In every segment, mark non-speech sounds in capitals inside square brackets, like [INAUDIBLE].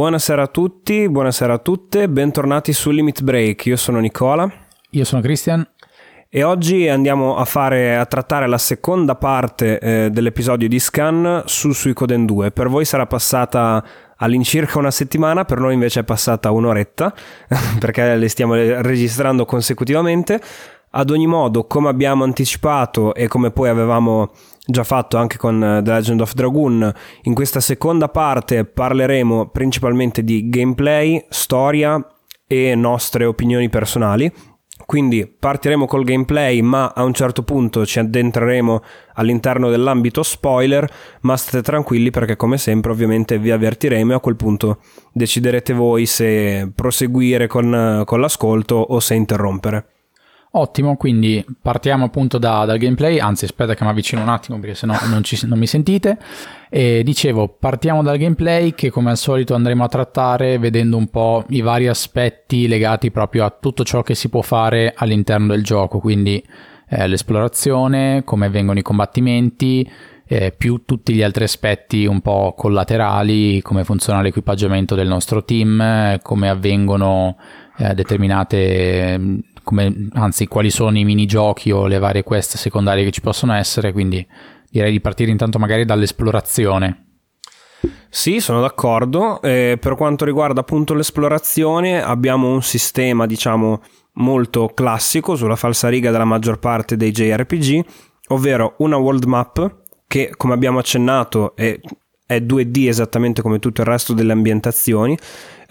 Buonasera a tutti, buonasera a tutte, bentornati su Limit Break. Io sono Nicola. Io sono Christian. E oggi andiamo a, fare, a trattare la seconda parte eh, dell'episodio di Scan su Suicoden 2. Per voi sarà passata all'incirca una settimana, per noi invece è passata un'oretta, [LAUGHS] perché le stiamo registrando consecutivamente. Ad ogni modo, come abbiamo anticipato e come poi avevamo già fatto anche con eh, The Legend of Dragoon, in questa seconda parte parleremo principalmente di gameplay, storia e nostre opinioni personali. Quindi partiremo col gameplay, ma a un certo punto ci addentreremo all'interno dell'ambito spoiler, ma state tranquilli perché come sempre ovviamente vi avvertiremo e a quel punto deciderete voi se proseguire con, con l'ascolto o se interrompere. Ottimo, quindi partiamo appunto da, dal gameplay, anzi aspetta che mi avvicino un attimo perché sennò non, ci, non mi sentite. E dicevo, partiamo dal gameplay che come al solito andremo a trattare vedendo un po' i vari aspetti legati proprio a tutto ciò che si può fare all'interno del gioco, quindi eh, l'esplorazione, come vengono i combattimenti, eh, più tutti gli altri aspetti un po' collaterali, come funziona l'equipaggiamento del nostro team, come avvengono eh, determinate come, anzi quali sono i minigiochi o le varie quest secondarie che ci possono essere, quindi direi di partire intanto magari dall'esplorazione. Sì, sono d'accordo. Eh, per quanto riguarda appunto l'esplorazione, abbiamo un sistema, diciamo, molto classico sulla falsariga della maggior parte dei JRPG, ovvero una world map che, come abbiamo accennato, è, è 2D esattamente come tutto il resto delle ambientazioni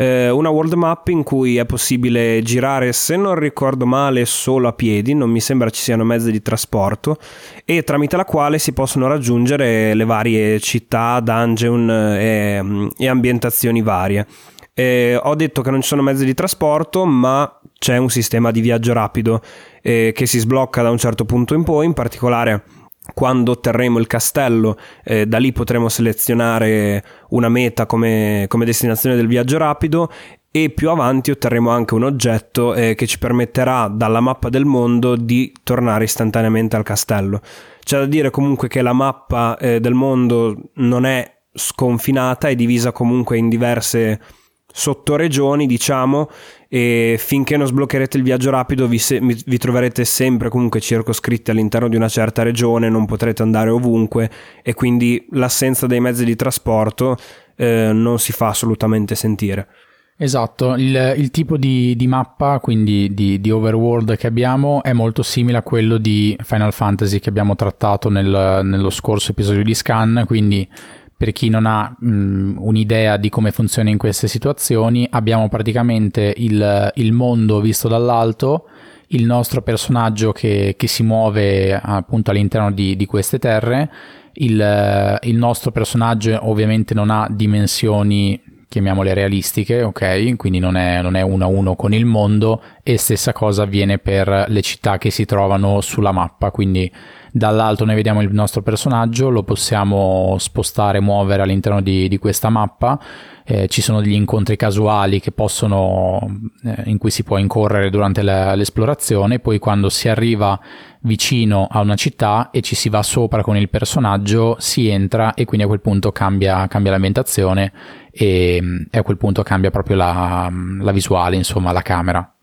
eh, una world map in cui è possibile girare, se non ricordo male, solo a piedi, non mi sembra ci siano mezzi di trasporto, e tramite la quale si possono raggiungere le varie città, dungeon e, e ambientazioni varie. Eh, ho detto che non ci sono mezzi di trasporto, ma c'è un sistema di viaggio rapido eh, che si sblocca da un certo punto in poi, in particolare quando otterremo il castello, eh, da lì potremo selezionare una meta come, come, destinazione del viaggio rapido e più avanti otterremo anche un oggetto eh, che ci permetterà dalla mappa del mondo di tornare istantaneamente al castello. C'è da dire comunque che la mappa eh, del mondo non è sconfinata, è divisa comunque in diverse sottoregioni, diciamo, e finché non sbloccherete il viaggio rapido vi, se- vi, troverete sempre comunque circoscritti all'interno di una certa regione, non potrete andare ovunque e quindi l'assenza dei mezzi di trasporto eh, non si fa assolutamente sentire. Esatto, il, il tipo di, di, mappa, quindi di, di, overworld che abbiamo è molto simile a quello di Final Fantasy che abbiamo trattato nel, nello scorso episodio di Scan, quindi per chi non ha mh, un'idea di come funziona in queste situazioni, abbiamo praticamente il, il mondo visto dall'alto, il nostro personaggio che, che si muove appunto all'interno di, di queste terre, il, il, nostro personaggio ovviamente non ha dimensioni chiamiamole realistiche, ok? Quindi non è, non è uno a uno con il mondo e stessa cosa avviene per le città che si trovano sulla mappa, quindi dall'alto noi vediamo il nostro personaggio, lo possiamo spostare, muovere all'interno di, di questa mappa, eh, ci sono degli incontri casuali possono, eh, in cui si può incorrere durante la, l'esplorazione, poi quando si arriva vicino a una città e ci si va sopra con il personaggio, si entra e quindi a quel punto cambia, cambia l'ambientazione e, e, a quel punto cambia proprio la, la visuale, insomma la camera.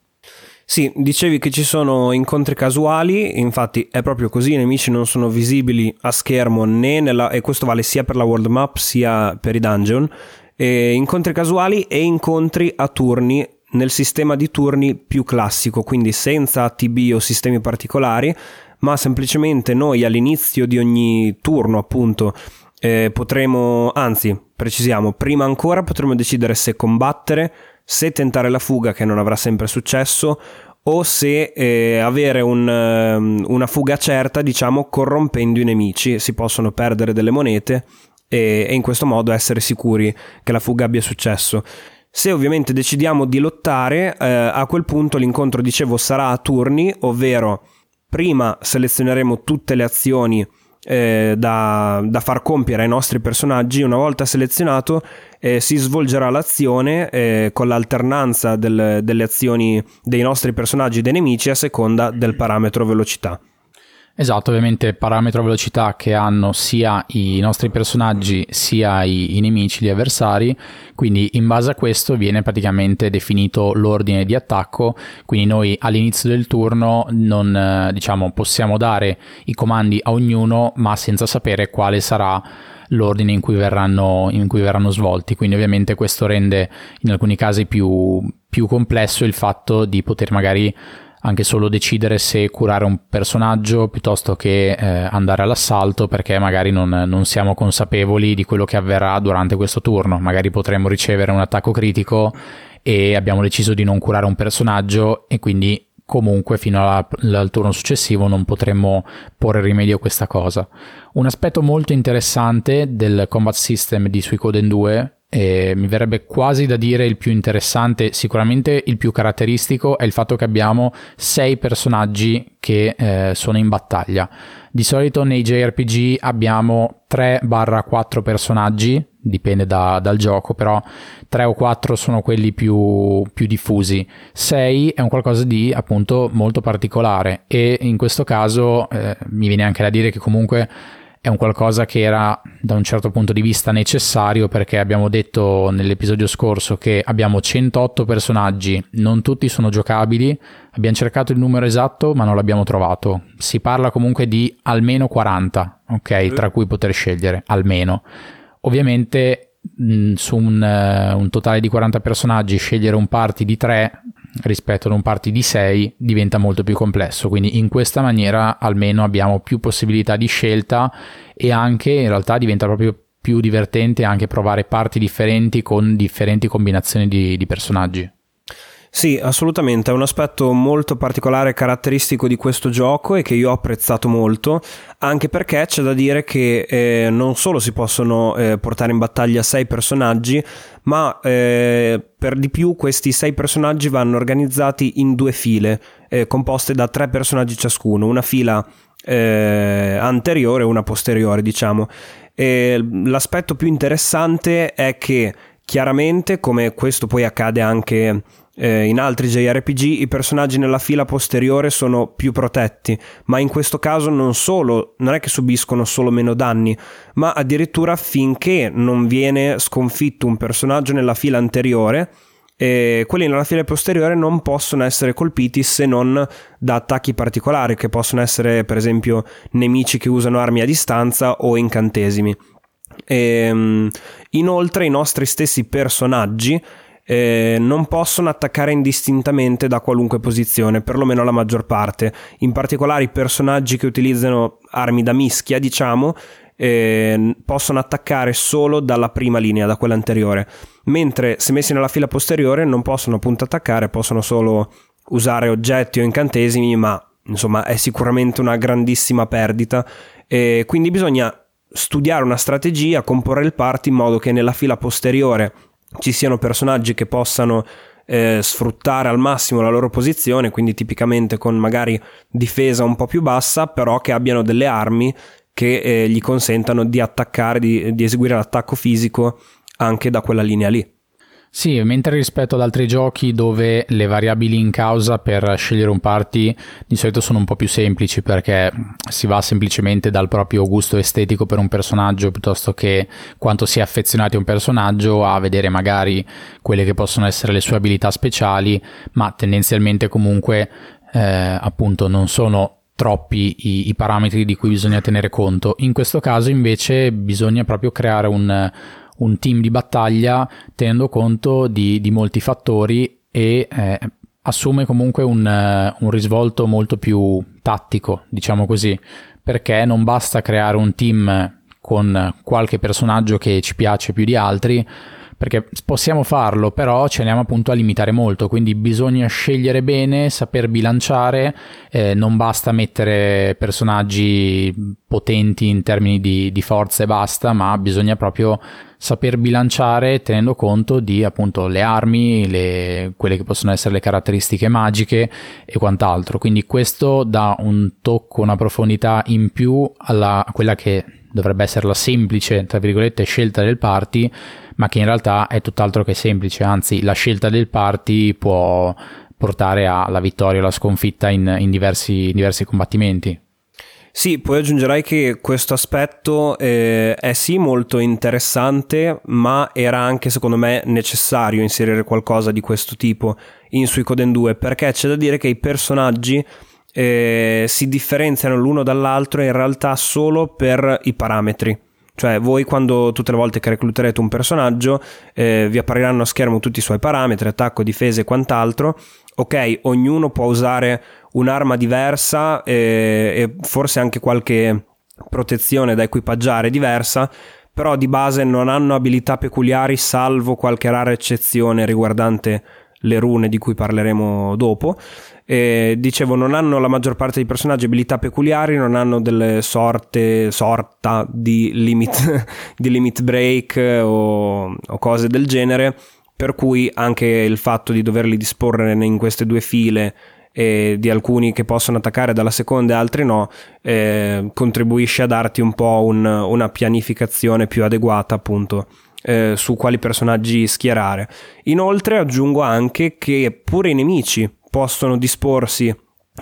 Sì, dicevi che ci sono incontri casuali, infatti è proprio così, i nemici non sono visibili a schermo né nella, e questo vale sia per la world map sia per i dungeon, e incontri casuali e incontri a turni nel sistema di turni più classico, quindi senza TB o sistemi particolari, ma semplicemente noi all'inizio di ogni turno appunto eh, potremo, anzi precisiamo, prima ancora potremo decidere se combattere, se tentare la fuga che non avrà sempre successo o se eh, avere un, um, una fuga certa, diciamo, corrompendo i nemici. Si possono perdere delle monete e, e, in questo modo essere sicuri che la fuga abbia successo. Se ovviamente decidiamo di lottare, eh, a quel punto l'incontro, dicevo, sarà a turni, ovvero prima selezioneremo tutte le azioni eh, da, da, far compiere ai nostri personaggi, una volta selezionato eh, si svolgerà l'azione eh, con l'alternanza del, delle azioni dei nostri personaggi e dei nemici a seconda del parametro velocità. Esatto, ovviamente parametro velocità che hanno sia i nostri personaggi sia i, nemici, gli avversari, quindi in base a questo viene praticamente definito l'ordine di attacco, quindi noi all'inizio del turno non diciamo possiamo dare i comandi a ognuno ma senza sapere quale sarà l'ordine in cui verranno, in cui verranno svolti, quindi ovviamente questo rende in alcuni casi più, più complesso il fatto di poter magari anche solo decidere se curare un personaggio piuttosto che eh, andare all'assalto perché magari non, non, siamo consapevoli di quello che avverrà durante questo turno. Magari potremmo ricevere un attacco critico e abbiamo deciso di non curare un personaggio e quindi comunque fino alla, al turno successivo non potremmo porre rimedio a questa cosa. Un aspetto molto interessante del combat system di Suicoden 2 e mi verrebbe quasi da dire il più interessante, sicuramente il più caratteristico, è il fatto che abbiamo sei personaggi che eh, sono in battaglia. Di solito nei JRPG abbiamo 3-4 personaggi, dipende da, dal gioco, però 3 o 4 sono quelli più, più diffusi. 6 è un qualcosa di appunto molto particolare e in questo caso eh, mi viene anche da dire che comunque è un qualcosa che era da un certo punto di vista necessario perché abbiamo detto nell'episodio scorso che abbiamo 108 personaggi, non tutti sono giocabili, abbiamo cercato il numero esatto ma non l'abbiamo trovato. Si parla comunque di almeno 40, ok, tra cui poter scegliere, almeno. Ovviamente mh, su un, uh, un, totale di 40 personaggi scegliere un party di 3 rispetto ad un party di 6 diventa molto più complesso, quindi in questa maniera almeno abbiamo più possibilità di scelta e anche in realtà diventa proprio più divertente anche provare parti differenti con differenti combinazioni di, di personaggi. Sì, assolutamente, è un aspetto molto particolare e caratteristico di questo gioco e che io ho apprezzato molto, anche perché c'è da dire che eh, non solo si possono eh, portare in battaglia sei personaggi, ma eh, per di più questi sei personaggi vanno organizzati in due file, eh, composte da tre personaggi ciascuno, una fila eh, anteriore e una posteriore, diciamo. E l'aspetto più interessante è che chiaramente, come questo poi accade anche eh, in altri JRPG i personaggi nella fila posteriore sono più protetti, ma in questo caso non solo, non è che subiscono solo meno danni, ma addirittura finché non viene sconfitto un personaggio nella fila anteriore, e quelli nella fila posteriore non possono essere colpiti se non da attacchi particolari, che possono essere per esempio nemici che usano armi a distanza o incantesimi. E, ehm, inoltre i nostri stessi personaggi eh, non possono attaccare indistintamente da qualunque posizione, perlomeno la maggior parte. In particolare i personaggi che utilizzano armi da mischia, diciamo, eh, possono attaccare solo dalla prima linea, da quella anteriore. Mentre se messi nella fila posteriore non possono appunto attaccare, possono solo usare oggetti o incantesimi, ma insomma è sicuramente una grandissima perdita. E quindi bisogna studiare una strategia, comporre il party in modo che nella fila posteriore ci siano personaggi che possano eh, sfruttare al massimo la loro posizione, quindi tipicamente con magari difesa un po' più bassa, però che abbiano delle armi che eh, gli consentano di attaccare, di, di eseguire l'attacco fisico anche da quella linea lì. Sì, mentre rispetto ad altri giochi dove le variabili in causa per scegliere un party di solito sono un po' più semplici perché si va semplicemente dal proprio gusto estetico per un personaggio piuttosto che quanto si è affezionati a un personaggio a vedere magari quelle che possono essere le sue abilità speciali, ma tendenzialmente comunque eh, appunto non sono troppi i, i, parametri di cui bisogna tenere conto. In questo caso invece bisogna proprio creare un un team di battaglia tenendo conto di, di molti fattori e eh, assume comunque un, uh, un, risvolto molto più tattico, diciamo così, perché non basta creare un team con qualche personaggio che ci piace più di altri, perché possiamo farlo, però ci andiamo appunto a limitare molto, quindi bisogna scegliere bene, saper bilanciare, eh, non basta mettere personaggi potenti in termini di, di forza e basta, ma bisogna proprio saper bilanciare tenendo conto di appunto le armi, le, quelle che possono essere le caratteristiche magiche e quant'altro. Quindi questo dà un tocco, una profondità in più alla, quella che dovrebbe essere la semplice, tra virgolette, scelta del party, ma che in realtà è tutt'altro che semplice, anzi la scelta del party può portare alla vittoria o alla sconfitta in, in, diversi, in diversi combattimenti. Sì, poi aggiungerai che questo aspetto eh, è sì molto interessante, ma era anche secondo me necessario inserire qualcosa di questo tipo in Suicoden 2, perché c'è da dire che i personaggi eh, si differenziano l'uno dall'altro in realtà solo per i parametri. Cioè, voi quando tutte le volte che recluterete un personaggio eh, vi appariranno a schermo tutti i suoi parametri, attacco, difesa e quant'altro. Ok, ognuno può usare un'arma diversa eh, e forse anche qualche protezione da equipaggiare diversa, però di base non hanno abilità peculiari salvo qualche rara eccezione riguardante le rune di cui parleremo dopo. E, dicevo, non hanno la maggior parte dei personaggi abilità peculiari, non hanno delle sorte, sorta di limit, [LAUGHS] di limit break o, o cose del genere, per cui anche il fatto di doverli disporre in queste due file e di alcuni che possono attaccare dalla seconda e altri no, eh, contribuisce a darti un po' un, una pianificazione più adeguata appunto eh, su quali personaggi schierare. Inoltre aggiungo anche che pure i nemici possono disporsi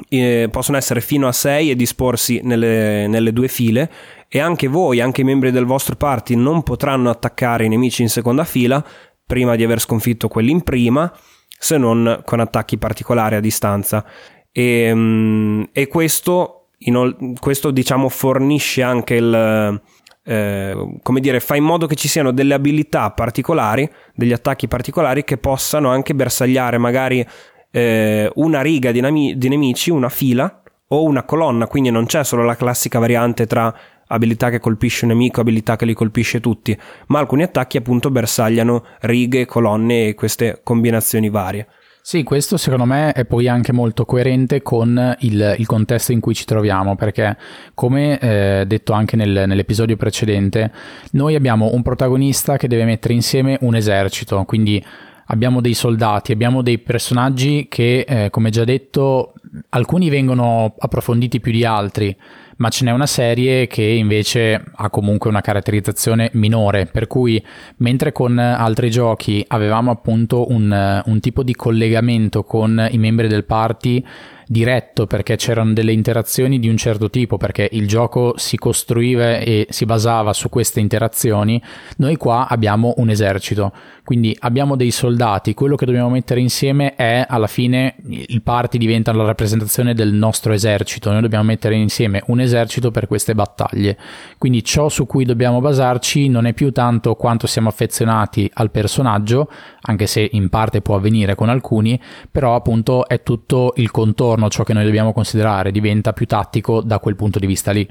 eh, possono essere fino a 6 e disporsi nelle, nelle, due file e anche voi, anche i membri del vostro party non potranno attaccare i nemici in seconda fila prima di aver sconfitto quelli in prima se non con attacchi particolari a distanza. E, um, e questo, in, questo, diciamo, fornisce anche il. Eh, come dire, fa in modo che ci siano delle abilità particolari, degli attacchi particolari che possano anche bersagliare magari eh, una riga di, nami- di nemici, una fila o una colonna, quindi non c'è solo la classica variante tra abilità che colpisce un nemico, abilità che li colpisce tutti, ma alcuni attacchi appunto bersagliano righe, colonne e queste combinazioni varie. Sì, questo secondo me è poi anche molto coerente con il, il contesto in cui ci troviamo, perché come eh, detto anche nel, nell'episodio precedente, noi abbiamo un protagonista che deve mettere insieme un esercito, quindi abbiamo dei soldati, abbiamo dei personaggi che, eh, come già detto, alcuni vengono approfonditi più di altri ma ce n'è una serie che invece ha comunque una caratterizzazione minore, per cui mentre con altri giochi avevamo appunto un, un tipo di collegamento con i membri del party diretto perché c'erano delle interazioni di un certo tipo, perché il gioco si costruiva e si basava su queste interazioni, noi qua abbiamo un esercito, quindi abbiamo dei soldati, quello che dobbiamo mettere insieme è alla fine il party diventa la rappresentazione del nostro esercito, noi dobbiamo mettere insieme un esercito per queste battaglie, quindi ciò su cui dobbiamo basarci non è più tanto quanto siamo affezionati al personaggio, anche se in parte può avvenire con alcuni, però appunto è tutto il contorno ciò che noi dobbiamo considerare, diventa più tattico da quel punto di vista lì.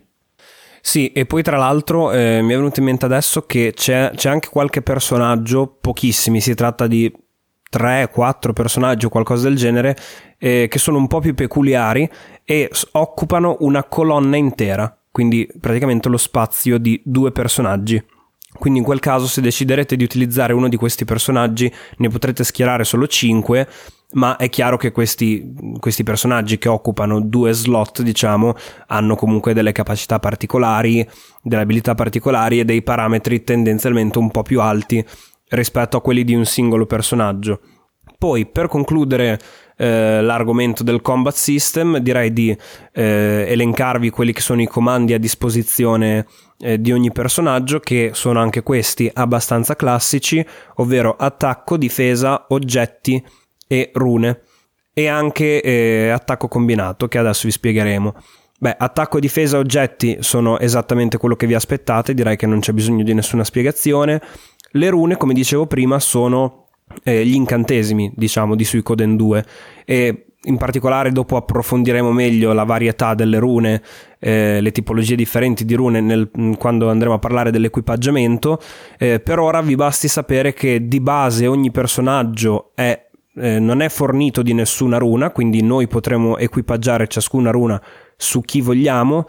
Sì, e poi tra l'altro eh, mi è venuto in mente adesso che c'è, c'è anche qualche personaggio, pochissimi, si tratta di 3-4 personaggi o qualcosa del genere, eh, che sono un po' più peculiari e occupano una colonna intera, quindi praticamente lo spazio di due personaggi. Quindi in quel caso se deciderete di utilizzare uno di questi personaggi ne potrete schierare solo 5, ma è chiaro che questi, questi, personaggi che occupano due slot, diciamo, hanno comunque delle capacità particolari, delle abilità particolari e dei parametri tendenzialmente un po' più alti rispetto a quelli di un singolo personaggio. Poi, per concludere eh, l'argomento del combat system, direi di eh, elencarvi quelli che sono i comandi a disposizione eh, di ogni personaggio che sono anche questi abbastanza classici, ovvero attacco, difesa, oggetti e rune e anche eh, attacco combinato che adesso vi spiegheremo. Beh, attacco, difesa, oggetti sono esattamente quello che vi aspettate, direi che non c'è bisogno di nessuna spiegazione. Le rune, come dicevo prima, sono eh, gli incantesimi, diciamo, di Suicoden 2 e in particolare dopo approfondiremo meglio la varietà delle rune, eh, le tipologie differenti di rune nel, quando andremo a parlare dell'equipaggiamento. Eh, per ora vi basti sapere che di base ogni personaggio è, eh, non è fornito di nessuna runa, quindi noi potremo equipaggiare ciascuna runa su chi vogliamo.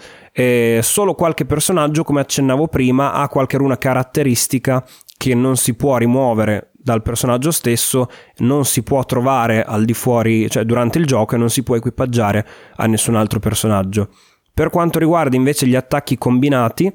solo qualche personaggio, come accennavo prima, ha qualche runa caratteristica che non si può rimuovere dal personaggio stesso non si può trovare al di fuori, cioè durante il gioco e non si può equipaggiare a nessun altro personaggio. Per quanto riguarda invece gli attacchi combinati,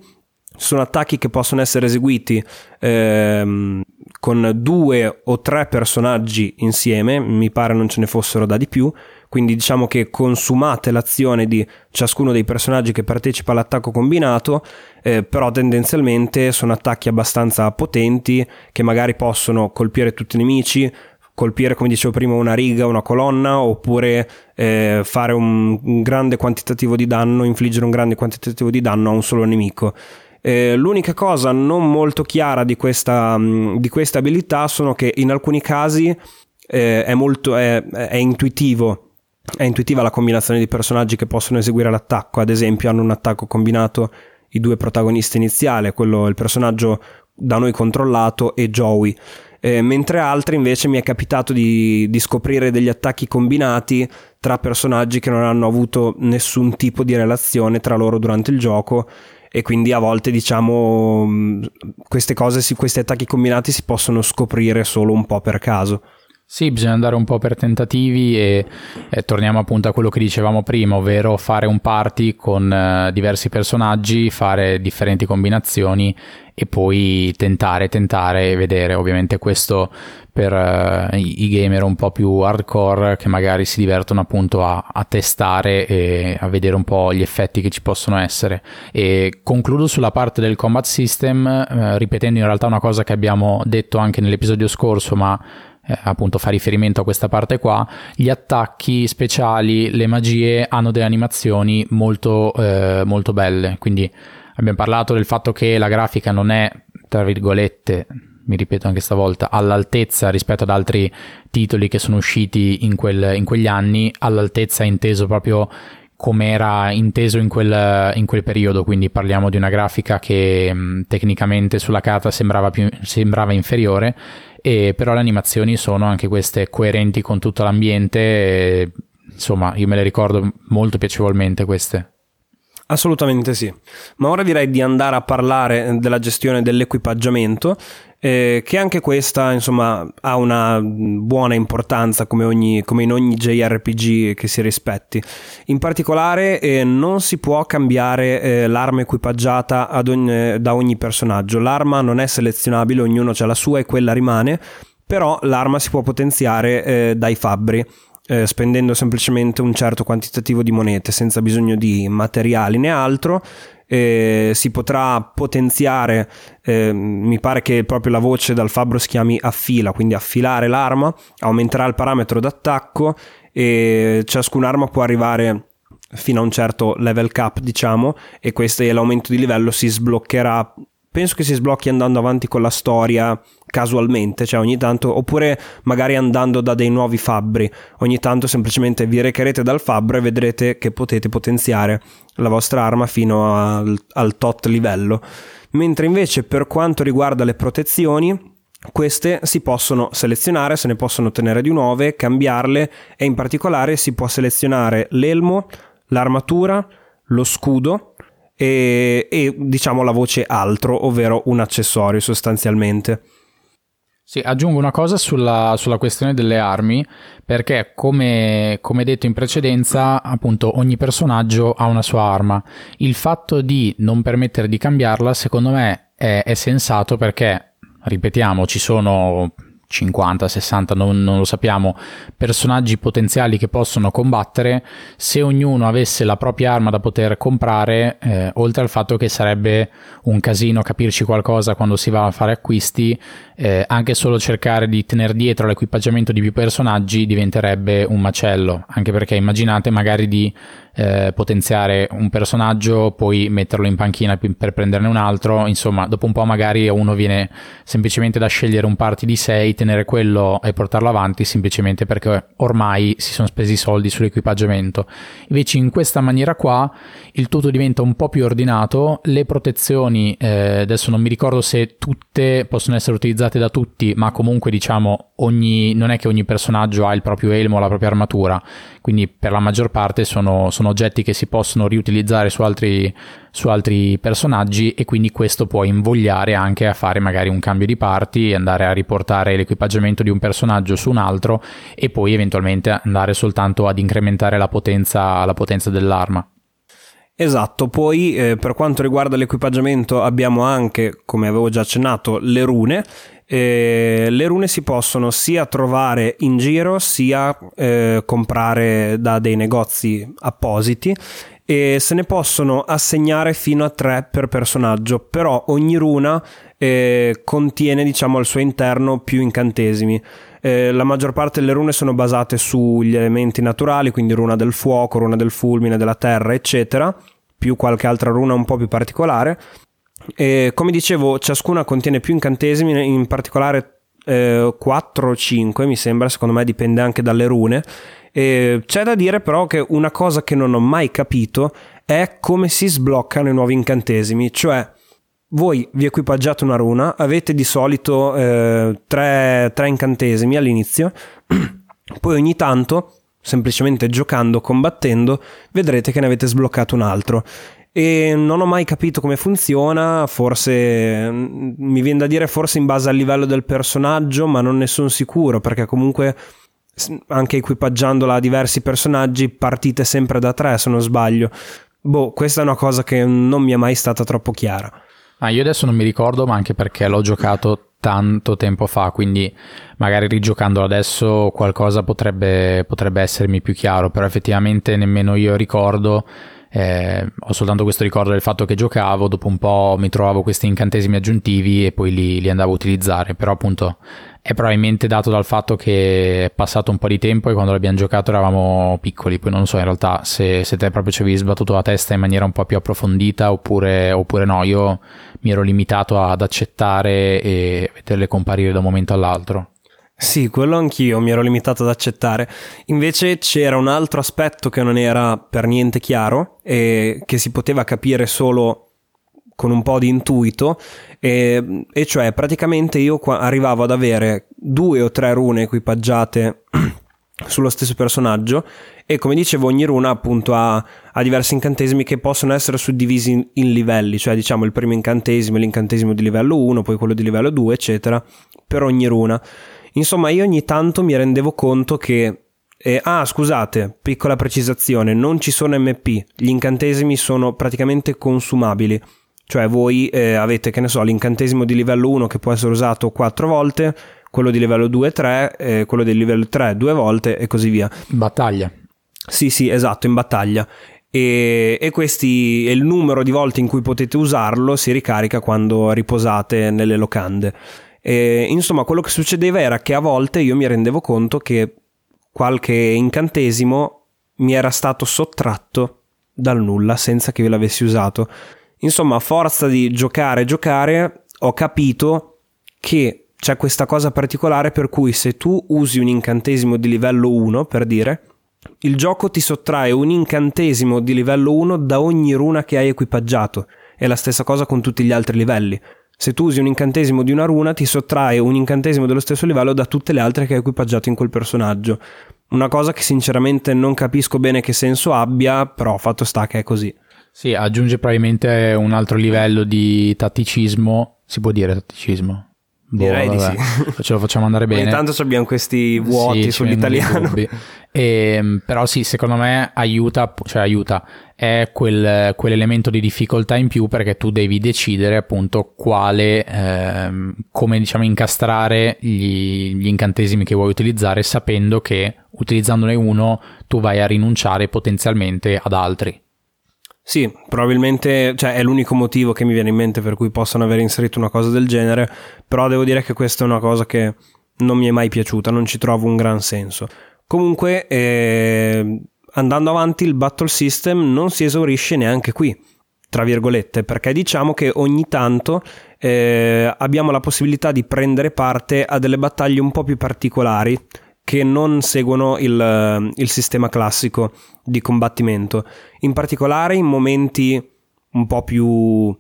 sono attacchi che possono essere eseguiti ehm, con due o tre personaggi insieme, mi pare non ce ne fossero da di più, quindi diciamo che consumate l'azione di ciascuno dei personaggi che partecipa all'attacco combinato, eh, però tendenzialmente sono attacchi abbastanza potenti che magari possono colpire tutti i nemici, colpire come dicevo prima una riga, una colonna oppure eh, fare un, un grande quantitativo di danno, infliggere un grande quantitativo di danno a un solo nemico. Eh, l'unica cosa non molto chiara di questa, di queste abilità sono che in alcuni casi eh, è, molto, è, è intuitivo è intuitiva la combinazione di personaggi che possono eseguire l'attacco, ad esempio hanno un attacco combinato i due protagonisti iniziali, quello il personaggio da noi controllato e Joey. Eh, mentre altri invece mi è capitato di, di, scoprire degli attacchi combinati tra personaggi che non hanno avuto nessun tipo di relazione tra loro durante il gioco e quindi a volte diciamo queste cose, questi attacchi combinati si possono scoprire solo un po' per caso. Sì, bisogna andare un po' per tentativi e, e, torniamo appunto a quello che dicevamo prima, ovvero fare un party con uh, diversi personaggi, fare differenti combinazioni e poi tentare, tentare e vedere. Ovviamente questo per uh, i, gamer un po' più hardcore che magari si divertono appunto a, a, testare e a vedere un po' gli effetti che ci possono essere. E concludo sulla parte del combat system, uh, ripetendo in realtà una cosa che abbiamo detto anche nell'episodio scorso, ma eh, appunto fa riferimento a questa parte qua, gli attacchi speciali, le magie hanno delle animazioni molto, eh, molto belle, quindi abbiamo parlato del fatto che la grafica non è, tra virgolette, mi ripeto anche stavolta, all'altezza rispetto ad altri titoli che sono usciti in, quel, in quegli anni, all'altezza inteso proprio come era inteso in quel, in quel, periodo, quindi parliamo di una grafica che tecnicamente sulla carta sembrava, più, sembrava inferiore, e però le animazioni sono anche queste coerenti con tutto l'ambiente, e, insomma io me le ricordo molto piacevolmente queste. Assolutamente sì, ma ora direi di andare a parlare della gestione dell'equipaggiamento, eh, che anche questa insomma ha una buona importanza come, ogni, come, in ogni JRPG che si rispetti. In particolare eh, non si può cambiare eh, l'arma equipaggiata ogni, da ogni personaggio, l'arma non è selezionabile, ognuno ha la sua e quella rimane, però l'arma si può potenziare eh, dai fabbri eh, spendendo semplicemente un certo quantitativo di monete senza bisogno di materiali né altro. Eh, si potrà potenziare, eh, mi pare che proprio la voce dal fabbro si chiami affila, quindi affilare l'arma, aumenterà il parametro d'attacco e ciascun arma può arrivare fino a un certo level cap, diciamo, e questo è l'aumento di livello si sbloccherà penso che si sblocchi andando avanti con la storia casualmente, cioè ogni tanto, oppure magari andando da dei nuovi fabbri, ogni tanto semplicemente vi recherete dal fabbro e vedrete che potete potenziare la vostra arma fino al, al tot livello. Mentre invece per quanto riguarda le protezioni, queste si possono selezionare, se ne possono ottenere di nuove, cambiarle e in particolare si può selezionare l'elmo, l'armatura, lo scudo e, e diciamo la voce altro, ovvero un accessorio sostanzialmente. Sì, aggiungo una cosa sulla, sulla questione delle armi, perché come, come, detto in precedenza, appunto ogni personaggio ha una sua arma. Il fatto di non permettere di cambiarla, secondo me, è, è sensato perché, ripetiamo, ci sono 50, 60, non, non, lo sappiamo, personaggi potenziali che possono combattere, se ognuno avesse la propria arma da poter comprare, eh, oltre al fatto che sarebbe un casino capirci qualcosa quando si va a fare acquisti, eh, anche solo cercare di tenere dietro l'equipaggiamento di più personaggi diventerebbe un macello, anche perché immaginate magari di eh, potenziare un personaggio, poi metterlo in panchina per prenderne un altro, insomma, dopo un po' magari uno viene semplicemente da scegliere un party di 6, tenere quello e portarlo avanti semplicemente perché ormai si sono spesi i soldi sull'equipaggiamento. Invece in questa maniera qua il tutto diventa un po' più ordinato, le protezioni eh, adesso non mi ricordo se tutte possono essere utilizzate da tutti, ma comunque diciamo ogni, non è che ogni personaggio ha il proprio elmo, la propria armatura, quindi per la maggior parte sono, sono oggetti che si possono riutilizzare su altri, su altri personaggi e quindi questo può invogliare anche a fare magari un cambio di parti, andare a riportare l'equipaggiamento di un personaggio su un altro e poi eventualmente andare soltanto ad incrementare la potenza, la potenza dell'arma. Esatto, poi eh, per quanto riguarda l'equipaggiamento abbiamo anche, come avevo già accennato, le rune. Eh, le rune si possono sia trovare in giro sia eh, comprare da dei negozi appositi e se ne possono assegnare fino a tre per personaggio, però ogni runa eh, contiene diciamo al suo interno più incantesimi. Eh, la maggior parte delle rune sono basate sugli elementi naturali, quindi runa del fuoco, runa del fulmine, della terra, eccetera, più qualche altra runa un po' più particolare. E, come dicevo, ciascuna contiene più incantesimi, in particolare eh, 4 o 5, mi sembra, secondo me dipende anche dalle rune. E c'è da dire però che una cosa che non ho mai capito è come si sbloccano i nuovi incantesimi, cioè voi vi equipaggiate una runa, avete di solito eh, incantesimi all'inizio, [CLEARS THROAT] poi ogni tanto, semplicemente giocando, combattendo, vedrete che ne avete sbloccato un altro. E non ho mai capito come funziona, forse mm, mi viene da dire forse in base al livello del personaggio, ma non ne sono sicuro perché comunque anche equipaggiandola a diversi personaggi partite sempre da tre se non sbaglio. Boh, questa è una cosa che non mi è mai stata troppo chiara. Ah, io adesso non mi ricordo, ma anche perché l'ho giocato tanto tempo fa, quindi magari rigiocandolo adesso qualcosa potrebbe, potrebbe essermi più chiaro, però effettivamente nemmeno io ricordo. Eh, ho soltanto questo ricordo del fatto che giocavo, dopo un po' mi trovavo questi incantesimi aggiuntivi e poi li, li andavo a utilizzare, però appunto è probabilmente dato dal fatto che è passato un po' di tempo e quando l'abbiamo giocato eravamo piccoli, poi non so in realtà se, se te proprio ci avevi sbattuto la testa in maniera un po' più approfondita oppure, oppure no, io mi ero limitato ad accettare e vederle comparire da un momento all'altro. Sì, quello anch'io mi ero limitato ad accettare. Invece c'era un altro aspetto che non era per niente chiaro e che si poteva capire solo con un po' di intuito e, e cioè praticamente io qua arrivavo ad avere due o tre rune equipaggiate [CLEARS THROAT] sullo stesso personaggio e come dicevo ogni runa appunto ha, ha, diversi incantesimi che possono essere suddivisi in, in, livelli cioè diciamo il primo incantesimo l'incantesimo di livello 1 poi quello di livello 2 eccetera per ogni runa insomma io ogni tanto mi rendevo conto che eh, ah scusate piccola precisazione non ci sono MP gli incantesimi sono praticamente consumabili cioè voi eh, avete, che ne so, l'incantesimo di livello 1 che può essere usato 4 volte, quello di livello 2 3, eh, quello di livello 3 2 volte e così via. In battaglia. Sì, sì, esatto, in battaglia. E, e questi e il numero di volte in cui potete usarlo si ricarica quando riposate nelle locande. E, insomma, quello che succedeva era che a volte io mi rendevo conto che qualche incantesimo mi era stato sottratto dal nulla senza che io l'avessi usato. Insomma, a forza di giocare e giocare, ho capito che c'è questa cosa particolare per cui se tu usi un incantesimo di livello 1, per dire, il gioco ti sottrae un incantesimo di livello 1 da ogni runa che hai equipaggiato. È la stessa cosa con tutti gli altri livelli. Se tu usi un incantesimo di una runa, ti sottrae un incantesimo dello stesso livello da tutte le altre che hai equipaggiato in quel personaggio. Una cosa che sinceramente non capisco bene che senso abbia, però fatto sta che è così. Sì, aggiunge probabilmente un altro livello di tatticismo. Si può dire tatticismo? Boh, Direi vabbè. di sì. [LAUGHS] Ce lo facciamo andare bene. Ogni tanto abbiamo questi vuoti sì, sull'italiano. E, ehm, però sì, secondo me aiuta, cioè aiuta, è quel, quell'elemento di difficoltà in più perché tu devi decidere appunto quale, ehm, come diciamo incastrare gli, gli incantesimi che vuoi utilizzare sapendo che utilizzandone uno tu vai a rinunciare potenzialmente ad altri. Sì, probabilmente cioè, è l'unico motivo che mi viene in mente per cui possano aver inserito una cosa del genere, però devo dire che questa è una cosa che non mi è mai piaciuta, non ci trovo un gran senso. Comunque, eh, andando avanti il battle system non si esaurisce neanche qui, tra virgolette, perché diciamo che ogni tanto eh, abbiamo la possibilità di prendere parte a delle battaglie un po' più particolari che non seguono il, il sistema classico di combattimento. In particolare in momenti un po' più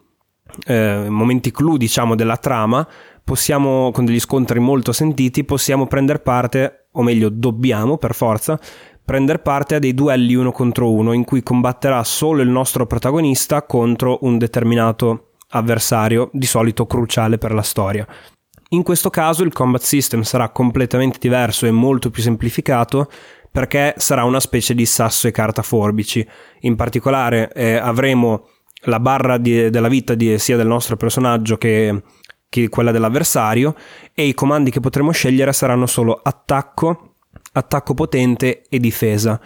eh, momenti clou, diciamo, della trama, possiamo, con degli scontri molto sentiti, possiamo prendere parte, o meglio, dobbiamo per forza, prendere parte a dei duelli uno contro uno in cui combatterà solo il nostro protagonista contro un determinato avversario, di solito cruciale per la storia. In questo caso il combat system sarà completamente diverso e molto più semplificato perché sarà una specie di sasso e carta forbici. In particolare eh, avremo la barra di, della vita di, sia del nostro personaggio che, che quella dell'avversario e i comandi che potremo scegliere saranno solo attacco, attacco potente e difesa.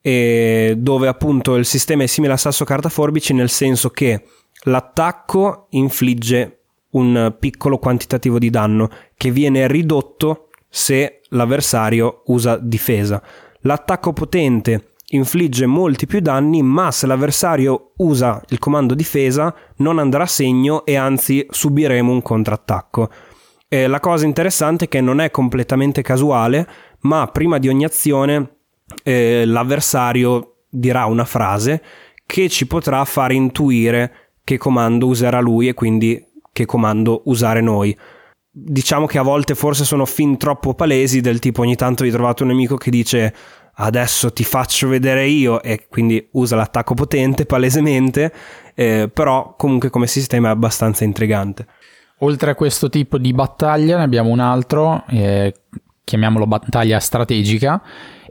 E dove appunto il sistema è simile a sasso carta forbici nel senso che l'attacco infligge un piccolo quantitativo di danno che viene ridotto se l'avversario usa difesa. L'attacco potente infligge molti più danni, ma se l'avversario usa il comando difesa non andrà a segno e anzi subiremo un contrattacco. E la cosa interessante è che non è completamente casuale, ma prima di ogni azione eh, l'avversario dirà una frase che ci potrà far intuire che comando userà lui e quindi che comando usare noi. Diciamo che a volte forse sono fin troppo palesi, del tipo ogni tanto vi trovate un nemico che dice adesso ti faccio vedere io e quindi usa l'attacco potente palesemente, eh, però comunque come sistema è abbastanza intrigante. Oltre a questo tipo di battaglia ne abbiamo un altro, eh, chiamiamolo battaglia strategica,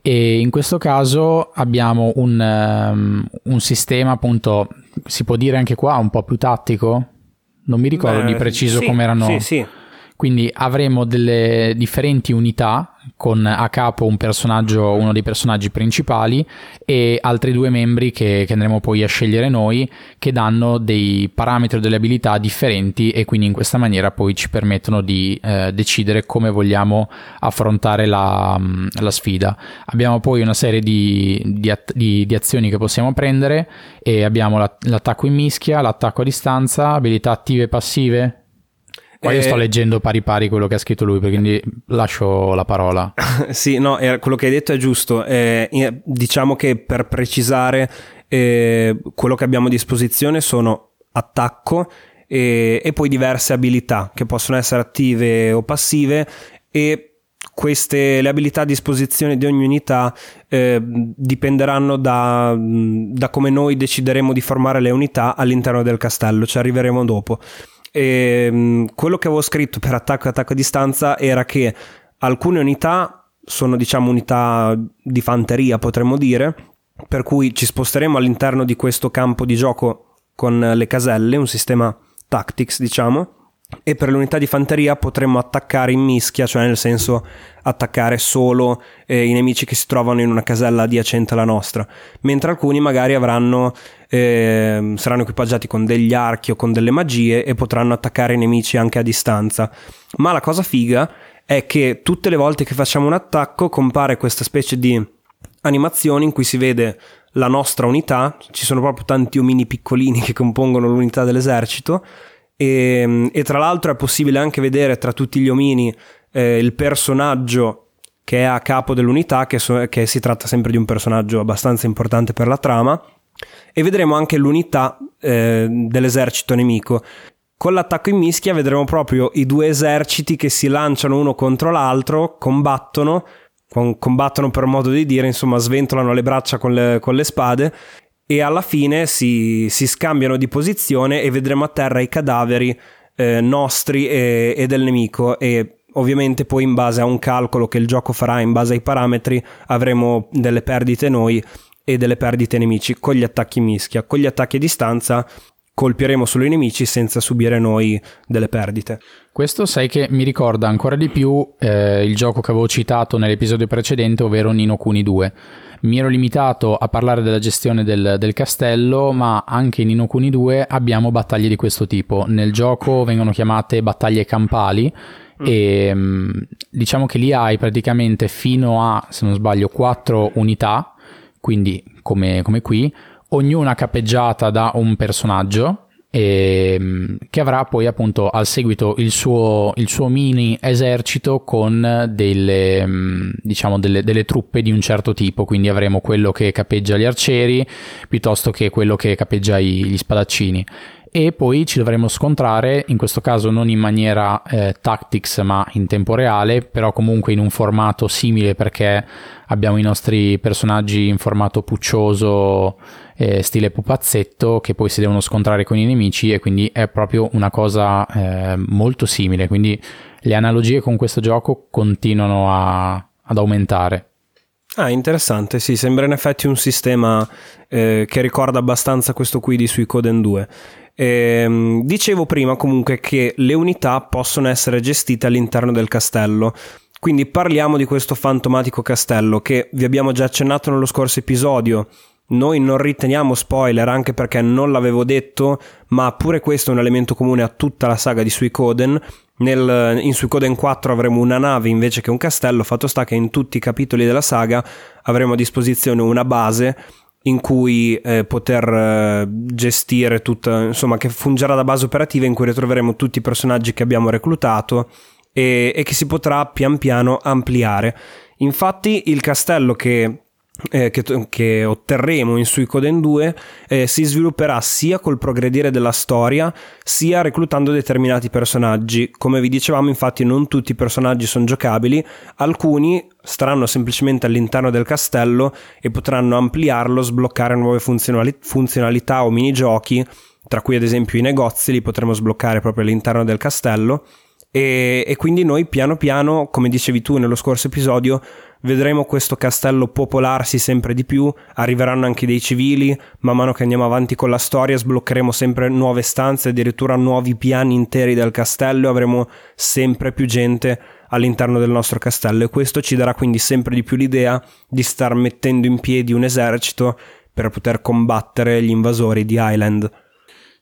e in questo caso abbiamo un, um, un, sistema appunto, si può dire anche qua, un po' più tattico. Non mi ricordo Beh, di preciso sì, come erano. Sì, sì. Quindi avremo delle differenti unità con a capo un personaggio, uno dei personaggi principali e altri due membri che, che, andremo poi a scegliere noi che danno dei parametri o delle abilità differenti e quindi in questa maniera poi ci permettono di eh, decidere come vogliamo affrontare la, la, sfida. Abbiamo poi una serie di, di, di, di azioni che possiamo prendere e abbiamo la, l'attacco in mischia, l'attacco a distanza, abilità attive e passive Qua io sto eh, leggendo pari pari quello che ha scritto lui, quindi lascio la parola. [LAUGHS] sì, no, quello che hai detto è giusto. Eh, diciamo che per precisare, eh, quello che abbiamo a disposizione sono attacco e, e, poi diverse abilità che possono essere attive o passive e queste, le abilità a disposizione di ogni unità eh, dipenderanno da, da come noi decideremo di formare le unità all'interno del castello, ci arriveremo dopo. E, ehm, quello che avevo scritto per attacco e attacco a distanza era che alcune unità sono diciamo unità di fanteria potremmo dire per cui ci sposteremo all'interno di questo campo di gioco con le caselle un sistema tactics diciamo e per le unità di fanteria potremmo attaccare in mischia, cioè nel senso attaccare solo eh, i nemici che si trovano in una casella adiacente alla nostra, mentre alcuni magari avranno, eh, saranno equipaggiati con degli archi o con delle magie e potranno attaccare i nemici anche a distanza. Ma la cosa figa è che tutte le volte che facciamo un attacco compare questa specie di animazione in cui si vede la nostra unità, ci sono proprio tanti omini piccolini che compongono l'unità dell'esercito e, ehm, e, tra l'altro è possibile anche vedere tra tutti gli omini eh, il personaggio che è a capo dell'unità, che, so, che, si tratta sempre di un personaggio abbastanza importante per la trama, e vedremo anche l'unità eh, dell'esercito nemico. Con l'attacco in mischia vedremo proprio i due eserciti che si lanciano uno contro l'altro, combattono, combattono per modo di dire, insomma sventolano le braccia con le, con le spade e alla fine si, si scambiano di posizione e vedremo a terra i cadaveri eh, nostri e, e del nemico. E ovviamente poi in base a un calcolo che il gioco farà in base ai parametri avremo delle perdite noi e delle perdite nemici con gli attacchi mischia. Con gli attacchi a distanza colpiremo solo i nemici senza subire noi delle perdite. Questo sai che mi ricorda ancora di più eh, il gioco che avevo citato nell'episodio precedente, ovvero Nino Kuni 2 mi ero limitato a parlare della gestione del, del castello, ma anche in Inokuni 2 abbiamo battaglie di questo tipo. Nel gioco vengono chiamate battaglie campali mm. e mm, diciamo che lì hai praticamente fino a, se non sbaglio, quattro unità quindi come, come qui, ognuna capeggiata da un personaggio ehm, che avrà poi appunto al seguito il suo, il suo mini esercito con delle, mm, diciamo delle, delle, truppe di un certo tipo, quindi avremo quello che capeggia gli arcieri piuttosto che quello che capeggia i, gli spadaccini. E poi ci dovremo scontrare, in questo caso non in maniera eh, tactics ma in tempo reale, però comunque in un formato simile perché abbiamo i nostri personaggi in formato puccioso, eh, stile pupazzetto, che poi si devono scontrare con i nemici e quindi è proprio una cosa eh, molto simile, quindi le analogie con questo gioco continuano a, ad aumentare. Ah, interessante, sì, sembra in effetti un sistema eh, che ricorda abbastanza questo qui di Suicoden 2. Ehm, dicevo prima comunque che le unità possono essere gestite all'interno del castello. Quindi parliamo di questo fantomatico castello che vi abbiamo già accennato nello scorso episodio. Noi non riteniamo spoiler anche perché non l'avevo detto, ma pure questo è un elemento comune a tutta la saga di Suicoden. Nel, in Suicoden 4 avremo una nave invece che un castello, fatto sta che in tutti i capitoli della saga avremo a disposizione una base in cui eh, poter eh, gestire tutta, insomma, che fungerà da base operativa in cui ritroveremo tutti i personaggi che abbiamo reclutato e, e che si potrà pian piano ampliare. Infatti il castello che eh, che, che, otterremo in Suicoden 2 eh, si svilupperà sia col progredire della storia sia reclutando determinati personaggi. Come vi dicevamo, infatti, non tutti i personaggi sono giocabili, alcuni staranno semplicemente all'interno del castello e potranno ampliarlo, sbloccare nuove funzionali- funzionalità o minigiochi, tra cui ad esempio i negozi li potremo sbloccare proprio all'interno del castello. E, e quindi noi piano piano, come dicevi tu nello scorso episodio, vedremo questo castello popolarsi sempre di più, arriveranno anche dei civili, man mano che andiamo avanti con la storia sbloccheremo sempre nuove stanze, addirittura nuovi piani interi del castello, avremo sempre più gente all'interno del nostro castello e questo ci darà quindi sempre di più l'idea di star mettendo in piedi un esercito per poter combattere gli invasori di Island.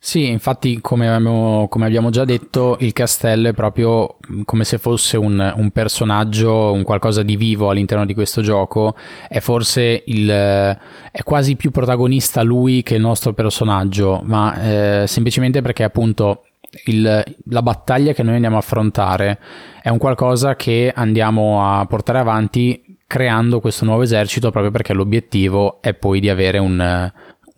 Sì, infatti come abbiamo, come abbiamo, già detto, il castello è proprio come se fosse un, un, personaggio, un qualcosa di vivo all'interno di questo gioco, è forse il, è quasi più protagonista lui che il nostro personaggio, ma eh, semplicemente perché appunto il, la battaglia che noi andiamo a affrontare è un qualcosa che andiamo a portare avanti creando questo nuovo esercito proprio perché l'obiettivo è poi di avere un,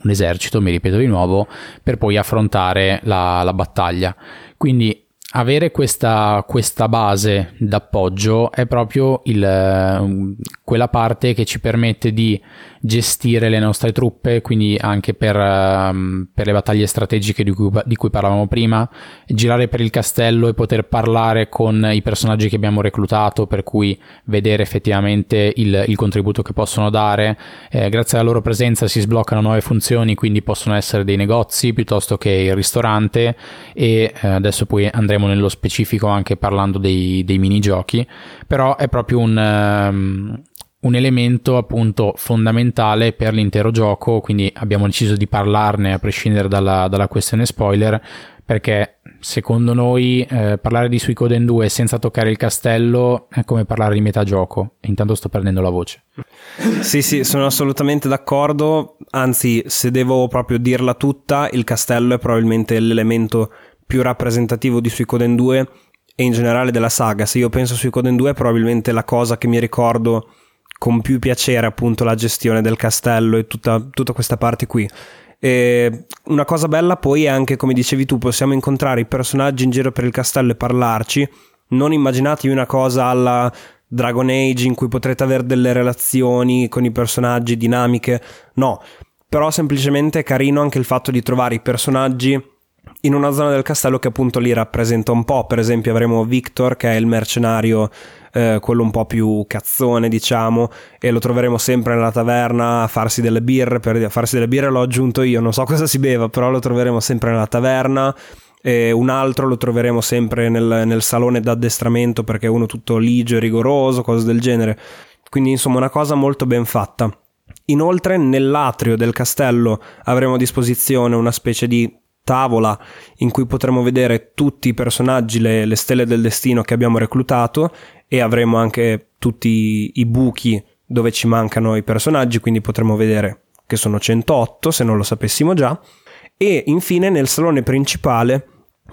un esercito, mi ripeto di nuovo, per poi affrontare la, la battaglia. Quindi avere questa, questa, base d'appoggio è proprio il, quella parte che ci permette di gestire le nostre truppe, quindi anche per, um, per le battaglie strategiche di cui, di cui, parlavamo prima, girare per il castello e poter parlare con i personaggi che abbiamo reclutato, per cui vedere effettivamente il, il contributo che possono dare. Eh, grazie alla loro presenza si sbloccano nuove funzioni, quindi possono essere dei negozi piuttosto che il ristorante e eh, adesso poi andremo nello specifico anche parlando dei, dei minigiochi, però è proprio un... Um, un elemento appunto fondamentale per l'intero gioco, quindi abbiamo deciso di parlarne a prescindere dalla, dalla questione spoiler, perché secondo noi eh, parlare di Suicoden 2 senza toccare il castello è come parlare di metagioco, e intanto sto perdendo la voce. Sì, sì, sono assolutamente d'accordo, anzi se devo proprio dirla tutta, il castello è probabilmente l'elemento più rappresentativo di Suicoden 2 e in generale della saga. Se io penso a Suicoden 2 è probabilmente la cosa che mi ricordo con più piacere appunto la gestione del castello e tutta, tutta questa parte qui. E una cosa bella poi è anche, come dicevi tu, possiamo incontrare i personaggi in giro per il castello e parlarci. Non immaginatevi una cosa alla Dragon Age in cui potrete avere delle relazioni con i personaggi, dinamiche. No, però semplicemente è carino anche il fatto di trovare i personaggi in una zona del castello che appunto li rappresenta un po'. Per esempio avremo Victor che è il mercenario eh, quello un po' più cazzone, diciamo, e lo troveremo sempre nella taverna a farsi delle birre. Per farsi delle birre l'ho aggiunto io, non so cosa si beva, però lo troveremo sempre nella taverna. E un altro lo troveremo sempre nel, nel salone d'addestramento perché è uno tutto ligio e rigoroso, cose del genere. Quindi, insomma, una cosa molto ben fatta. Inoltre, nell'atrio del castello avremo a disposizione una specie di tavola in cui potremo vedere tutti i personaggi, le, le, stelle del destino che abbiamo reclutato e avremo anche tutti i buchi dove ci mancano i personaggi, quindi potremo vedere che sono 108 se non lo sapessimo già. E infine nel salone principale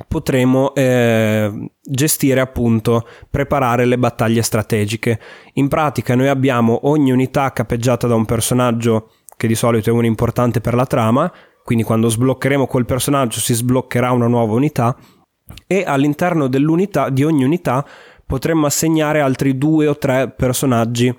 potremo eh, gestire appunto preparare le battaglie strategiche in pratica noi abbiamo ogni unità capeggiata da un personaggio che di solito è uno importante per la trama quindi quando sbloccheremo quel personaggio si sbloccherà una nuova unità e all'interno dell'unità di ogni unità potremmo assegnare altri due o tre personaggi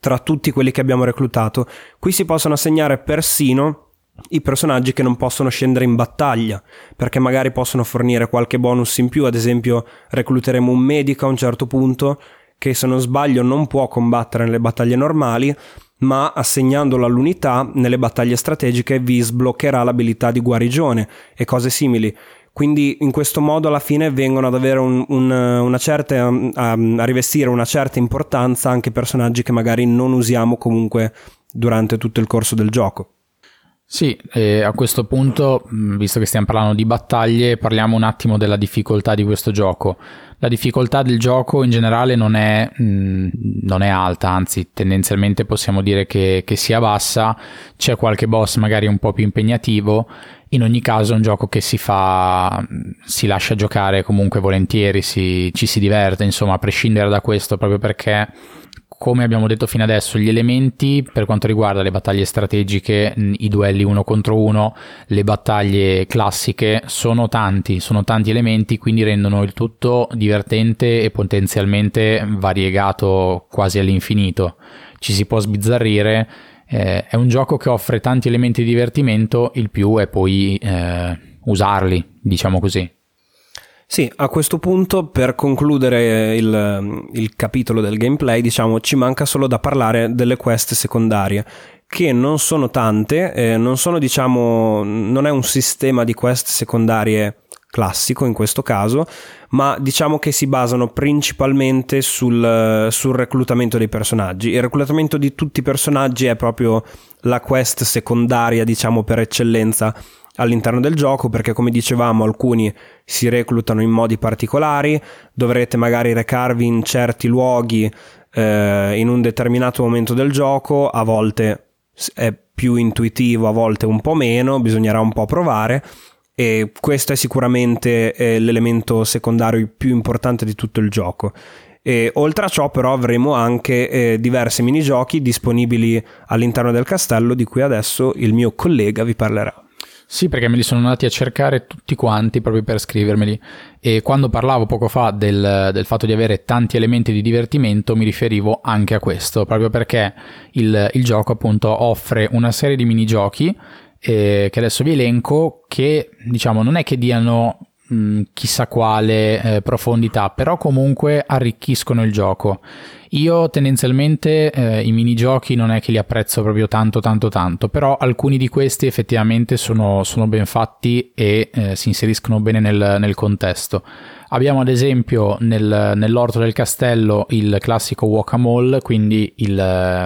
tra tutti quelli che abbiamo reclutato. Qui si possono assegnare persino i personaggi che non possono scendere in battaglia, perché magari possono fornire qualche bonus in più, ad esempio recluteremo un medico a un certo punto che se non sbaglio non può combattere nelle battaglie normali, ma assegnandolo all'unità nelle battaglie strategiche vi sbloccherà l'abilità di guarigione e cose simili. Quindi in questo modo alla fine vengono ad avere un, un, una certa, a, a rivestire una certa importanza anche personaggi che magari non usiamo comunque durante tutto il corso del gioco. Sì, eh, a questo punto, visto che stiamo parlando di battaglie, parliamo un attimo della difficoltà di questo gioco. La difficoltà del gioco in generale non è, mh, non è alta, anzi tendenzialmente possiamo dire che, che, sia bassa, c'è qualche boss magari un po' più impegnativo, in ogni caso è un gioco che si fa, si lascia giocare comunque volentieri, si, ci si diverte, insomma, a prescindere da questo, proprio perché come abbiamo detto fino adesso, gli elementi per quanto riguarda le battaglie strategiche, i duelli uno contro uno, le battaglie classiche, sono tanti, sono tanti elementi, quindi rendono il tutto divertente e potenzialmente variegato quasi all'infinito. Ci si può sbizzarrire, eh, è un gioco che offre tanti elementi di divertimento, il più è poi eh, usarli, diciamo così. Sì, a questo punto per concludere il, il, capitolo del gameplay, diciamo, ci manca solo da parlare delle quest secondarie, che non sono tante, eh, non sono, diciamo, non è un sistema di quest secondarie classico in questo caso, ma diciamo che si basano principalmente sul, sul reclutamento dei personaggi. Il reclutamento di tutti i personaggi è proprio la quest secondaria, diciamo, per eccellenza all'interno del gioco perché come dicevamo alcuni si reclutano in modi particolari, dovrete magari recarvi in certi luoghi eh, in un determinato momento del gioco, a volte è più intuitivo, a volte un po' meno, bisognerà un po' provare e questo è sicuramente eh, l'elemento secondario più importante di tutto il gioco. E oltre a ciò però avremo anche eh, diversi minigiochi disponibili all'interno del castello di cui adesso il mio collega vi parlerà. Sì, perché me li sono andati a cercare tutti quanti proprio per scrivermeli. E quando parlavo poco fa del, del, fatto di avere tanti elementi di divertimento, mi riferivo anche a questo, proprio perché il, il gioco appunto offre una serie di minigiochi eh, che adesso vi elenco, che diciamo non è che diano mh, chissà quale eh, profondità, però comunque arricchiscono il gioco. Io tendenzialmente eh, i minigiochi non è che li apprezzo proprio tanto tanto tanto, però alcuni di questi effettivamente sono, sono ben fatti e eh, si inseriscono bene nel, nel contesto. Abbiamo ad esempio nel, nell'orto del castello il classico walk-a-mole, quindi il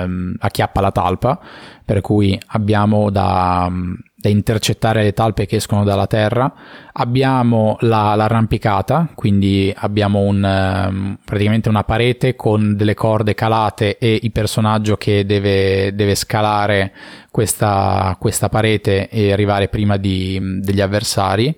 um, acchiappa la talpa, per cui abbiamo da, da, intercettare le talpe che escono dalla terra. Abbiamo la, l'arrampicata, quindi abbiamo un, um, praticamente una parete con delle corde calate e il personaggio che deve, deve scalare questa, questa, parete e arrivare prima di, degli avversari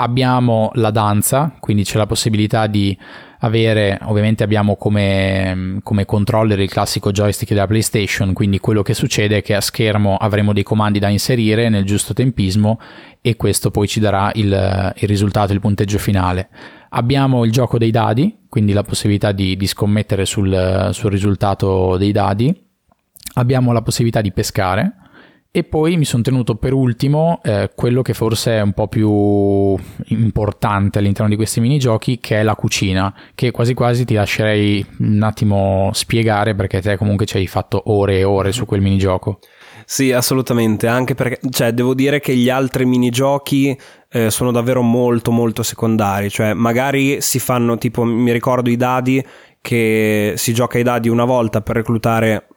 abbiamo la danza, quindi c'è la possibilità di avere, ovviamente abbiamo come, come, controller il classico joystick della PlayStation, quindi quello che succede è che a schermo avremo dei comandi da inserire nel giusto tempismo e questo poi ci darà il, il risultato, il punteggio finale. Abbiamo il gioco dei dadi, quindi la possibilità di, di scommettere sul, sul risultato dei dadi. Abbiamo la possibilità di pescare, e poi mi sono tenuto per ultimo eh, quello che forse è un po' più importante all'interno di questi minigiochi, che è la cucina, che quasi quasi ti lascerei un attimo spiegare perché te comunque ci hai fatto ore e ore su quel minigioco. Sì, assolutamente, anche perché cioè, devo dire che gli altri minigiochi eh, sono davvero molto molto secondari, cioè magari si fanno tipo, mi ricordo i dadi, che si gioca i dadi una volta per reclutare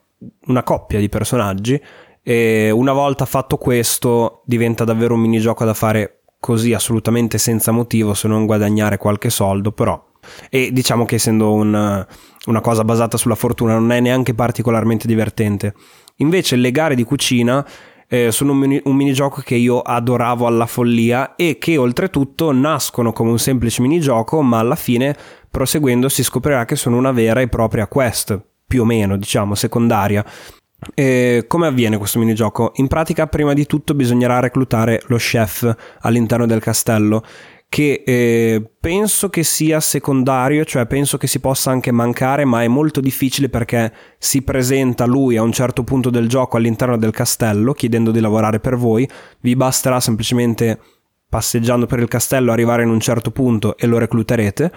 una coppia di personaggi e una volta fatto questo diventa davvero un minigioco da fare così assolutamente senza motivo se non guadagnare qualche soldo, però E diciamo che essendo un, una cosa basata sulla fortuna non è neanche particolarmente divertente. Invece le gare di cucina eh, sono un, mini, un, minigioco che io adoravo alla follia e che oltretutto nascono come un semplice minigioco, ma alla fine proseguendo si scoprirà che sono una vera e propria quest, più o meno, diciamo, secondaria. E come avviene questo minigioco? In pratica, prima di tutto, bisognerà reclutare lo chef all'interno del castello che eh, penso che sia secondario, cioè penso che si possa anche mancare, ma è molto difficile perché si presenta lui a un certo punto del gioco all'interno del castello chiedendo di lavorare per voi, vi basterà semplicemente passeggiando per il castello arrivare in un certo punto e lo recluterete.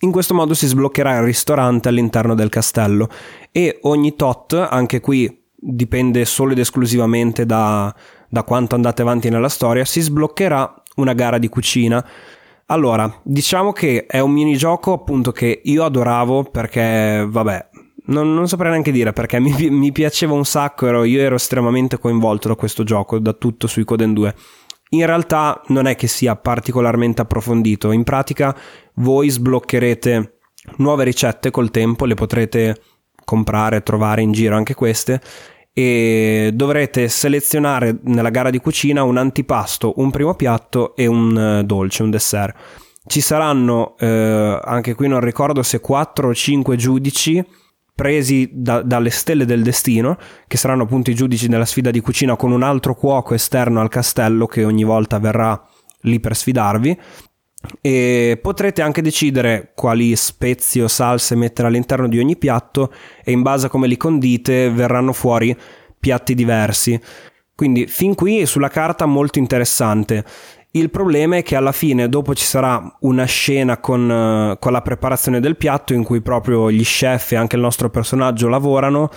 In questo modo si sbloccherà il ristorante all'interno del castello e ogni tot, anche qui dipende solo ed esclusivamente da, da quanto andate avanti nella storia, si sbloccherà una gara di cucina. Allora, diciamo che è un minigioco appunto che io adoravo perché, vabbè, non, non saprei neanche dire perché mi, [LAUGHS] mi piaceva un sacco, ero, io ero estremamente coinvolto da questo gioco, da tutto sui Coden 2. In realtà non è che sia particolarmente approfondito, in pratica voi sbloccherete nuove ricette col tempo, le potrete comprare, trovare in giro anche queste e dovrete selezionare nella gara di cucina un antipasto, un primo piatto e un eh, dolce, un dessert. Ci saranno, eh, anche qui non ricordo se 4 o 5 giudici presi da, dalle stelle del destino, che saranno appunto i giudici della sfida di cucina con un altro cuoco esterno al castello che ogni volta verrà lì per sfidarvi e potrete anche decidere quali spezie o salse mettere all'interno di ogni piatto e in base a come li condite verranno fuori piatti diversi. Quindi fin qui sulla carta molto interessante. Il problema è che alla fine dopo ci sarà una scena con, uh, con la preparazione del piatto in cui proprio gli chef e anche il nostro personaggio lavorano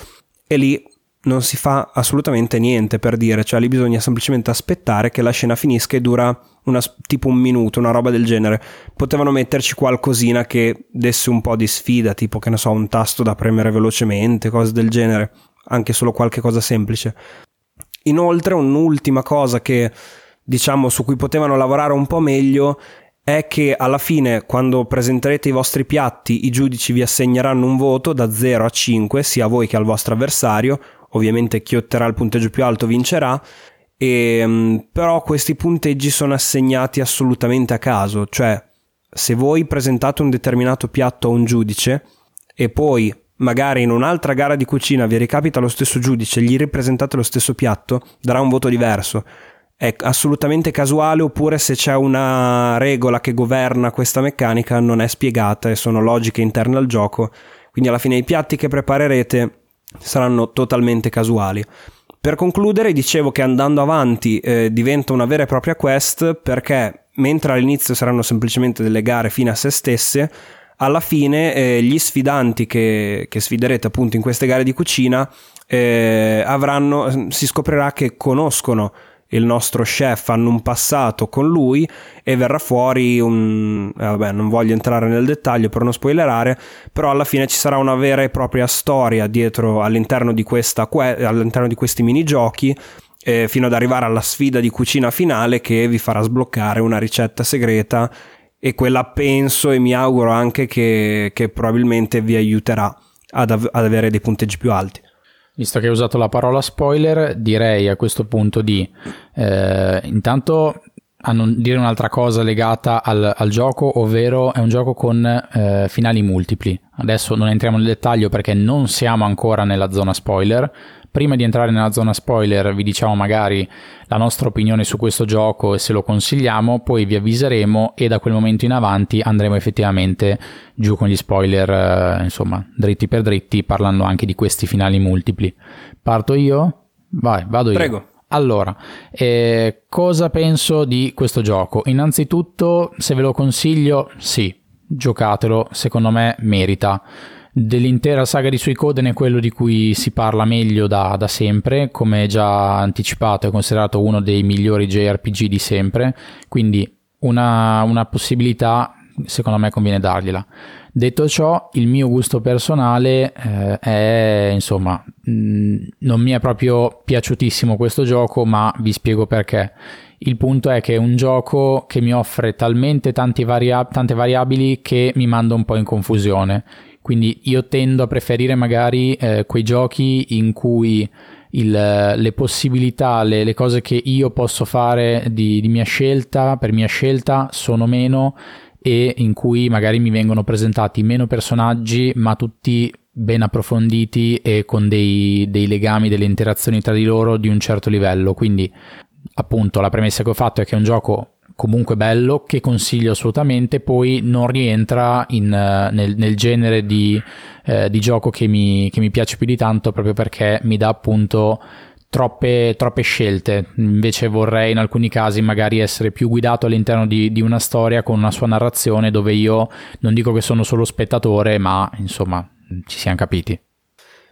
e lì non si fa assolutamente niente per dire, cioè lì bisogna semplicemente aspettare che la scena finisca e dura una, tipo un minuto, una roba del genere. Potevano metterci qualcosina che desse un po' di sfida, tipo che ne so, un tasto da premere velocemente, cose del genere, anche solo qualche cosa semplice. Inoltre, un'ultima cosa che diciamo su cui potevano lavorare un po' meglio è che alla fine, quando presenterete i vostri piatti, i giudici vi assegneranno un voto da 0 a 5, sia a voi che al vostro avversario. Ovviamente chi otterrà il punteggio più alto vincerà e, ehm, però questi punteggi sono assegnati assolutamente a caso, cioè se voi presentate un determinato piatto a un giudice e poi magari in un'altra gara di cucina vi ricapita lo stesso giudice, gli ripresentate lo stesso piatto, darà un voto diverso. È assolutamente casuale oppure se c'è una regola che governa questa meccanica non è spiegata e sono logiche interne al gioco, quindi alla fine i piatti che preparerete saranno totalmente casuali. Per concludere, dicevo che andando avanti eh, diventa una vera e propria quest perché mentre all'inizio saranno semplicemente delle gare fine a se stesse, alla fine eh, gli sfidanti che, che, sfiderete appunto in queste gare di cucina eh, avranno, si scoprirà che conoscono il nostro chef hanno un passato con lui e verrà fuori un... Eh, vabbè, non voglio entrare nel dettaglio per non spoilerare, però alla fine ci sarà una vera e propria storia dietro all'interno di, questa, all'interno di questi minigiochi eh, fino ad arrivare alla sfida di cucina finale che vi farà sbloccare una ricetta segreta e quella penso e mi auguro anche che, che probabilmente vi aiuterà ad, av- ad avere dei punteggi più alti. Visto che hai usato la parola spoiler, direi a questo punto di eh, intanto dire un'altra cosa legata al, al, gioco, ovvero è un gioco con eh, finali multipli. Adesso non entriamo nel dettaglio perché non siamo ancora nella zona spoiler, Prima di entrare nella zona spoiler vi diciamo magari la nostra opinione su questo gioco e se lo consigliamo, poi vi avviseremo e da quel momento in avanti andremo effettivamente giù con gli spoiler, eh, insomma, dritti per dritti, parlando anche di questi finali multipli. Parto io? Vai, vado io. Prego. Allora, eh, cosa penso di questo gioco? Innanzitutto, se ve lo consiglio, sì, giocatelo, secondo me merita dell'intera saga di Suicoden è quello di cui si parla meglio da, da, sempre, come già anticipato è considerato uno dei migliori JRPG di sempre, quindi una, una possibilità secondo me conviene dargliela. Detto ciò, il mio gusto personale eh, è, insomma, mh, mm, non mi è proprio piaciutissimo questo gioco, ma vi spiego perché. Il punto è che è un gioco che mi offre talmente varia- tante variabili che mi manda un po' in confusione. Quindi io tendo a preferire magari eh, quei giochi in cui il, le possibilità, le, le, cose che io posso fare di, di mia scelta, per mia scelta, sono meno e in cui magari mi vengono presentati meno personaggi, ma tutti ben approfonditi e con dei, dei legami, delle interazioni tra di loro di un certo livello. Quindi, appunto, la premessa che ho fatto è che è un gioco comunque bello che consiglio assolutamente poi non rientra in, nel, nel, genere di, eh, di gioco che mi, che mi, piace più di tanto proprio perché mi dà appunto troppe, troppe, scelte. Invece vorrei in alcuni casi magari essere più guidato all'interno di, di una storia con una sua narrazione dove io non dico che sono solo spettatore ma insomma ci siamo capiti.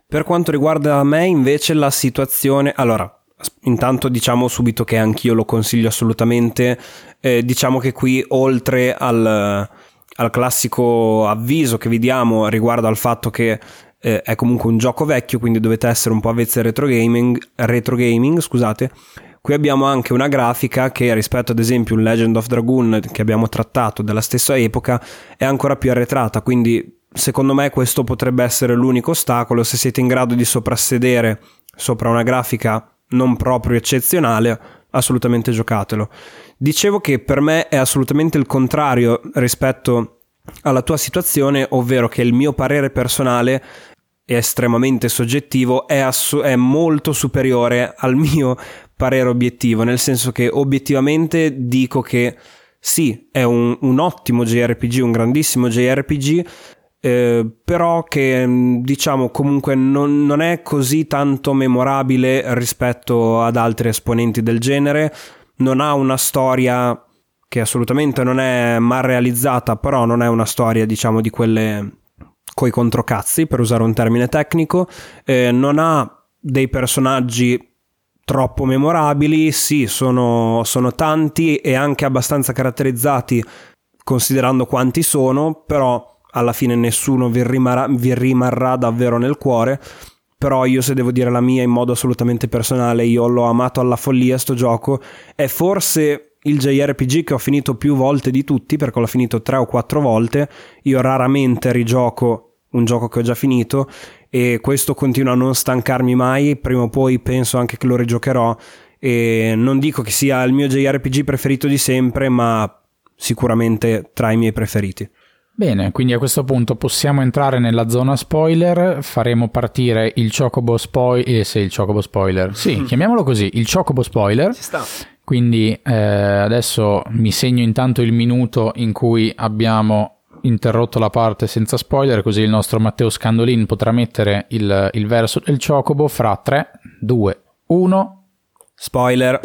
Per quanto riguarda me invece la situazione allora Intanto diciamo subito che anch'io lo consiglio assolutamente, eh, diciamo che qui oltre al, al, classico avviso che vi diamo riguardo al fatto che eh, è comunque un gioco vecchio, quindi dovete essere un po' avvezzi al retro gaming, retro gaming scusate, Qui abbiamo anche una grafica che rispetto ad esempio un Legend of Dragoon che abbiamo trattato della stessa epoca è ancora più arretrata, quindi secondo me questo potrebbe essere l'unico ostacolo. Se siete in grado di soprassedere sopra una grafica non proprio eccezionale, assolutamente giocatelo. Dicevo che per me è assolutamente il contrario rispetto alla tua situazione, ovvero che il mio parere personale è estremamente soggettivo, è, ass- è molto superiore al mio parere obiettivo, nel senso che obiettivamente dico che sì, è un, un ottimo JRPG, un grandissimo JRPG, eh, però che mm, diciamo comunque non, non, è così tanto memorabile rispetto ad altri esponenti del genere, non ha una storia che assolutamente non è mal realizzata, però non è una storia diciamo di quelle coi controcazzi, per usare un termine tecnico, eh, non ha dei personaggi troppo memorabili, sì, sono, sono tanti e anche abbastanza caratterizzati considerando quanti sono, però alla fine nessuno vi rimarrà, vi rimarrà davvero nel cuore. Però io se devo dire la mia in modo assolutamente personale, io l'ho amato alla follia sto gioco. È forse il JRPG che ho finito più volte di tutti, perché l'ho finito tre o quattro volte. Io raramente rigioco un gioco che ho già finito e questo continua a non stancarmi mai. Prima o poi penso anche che lo rigiocherò. E non dico che sia il mio JRPG preferito di sempre, ma sicuramente tra i miei preferiti. Bene, quindi a questo punto possiamo entrare nella zona spoiler, faremo partire il Chocobo spoiler, eh, sì, il Chocobo spoiler, sì, chiamiamolo così, il Chocobo spoiler. Ci sta. Quindi eh, adesso mi segno intanto il minuto in cui abbiamo interrotto la parte senza spoiler, così il nostro Matteo Scandolin potrà mettere il, il verso del Chocobo fra 3, 2, 1. Spoiler.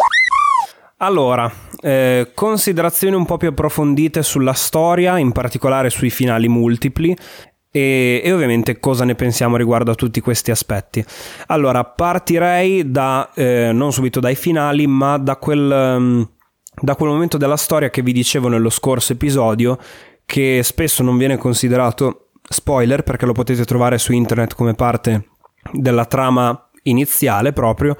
Allora, eh, considerazioni un po' più approfondite sulla storia, in particolare sui finali multipli. E, e, ovviamente cosa ne pensiamo riguardo a tutti questi aspetti. Allora, partirei da eh, non subito dai finali, ma da quel, um, da quel momento della storia che vi dicevo nello scorso episodio, che spesso non viene considerato spoiler perché lo potete trovare su internet come parte della trama iniziale proprio,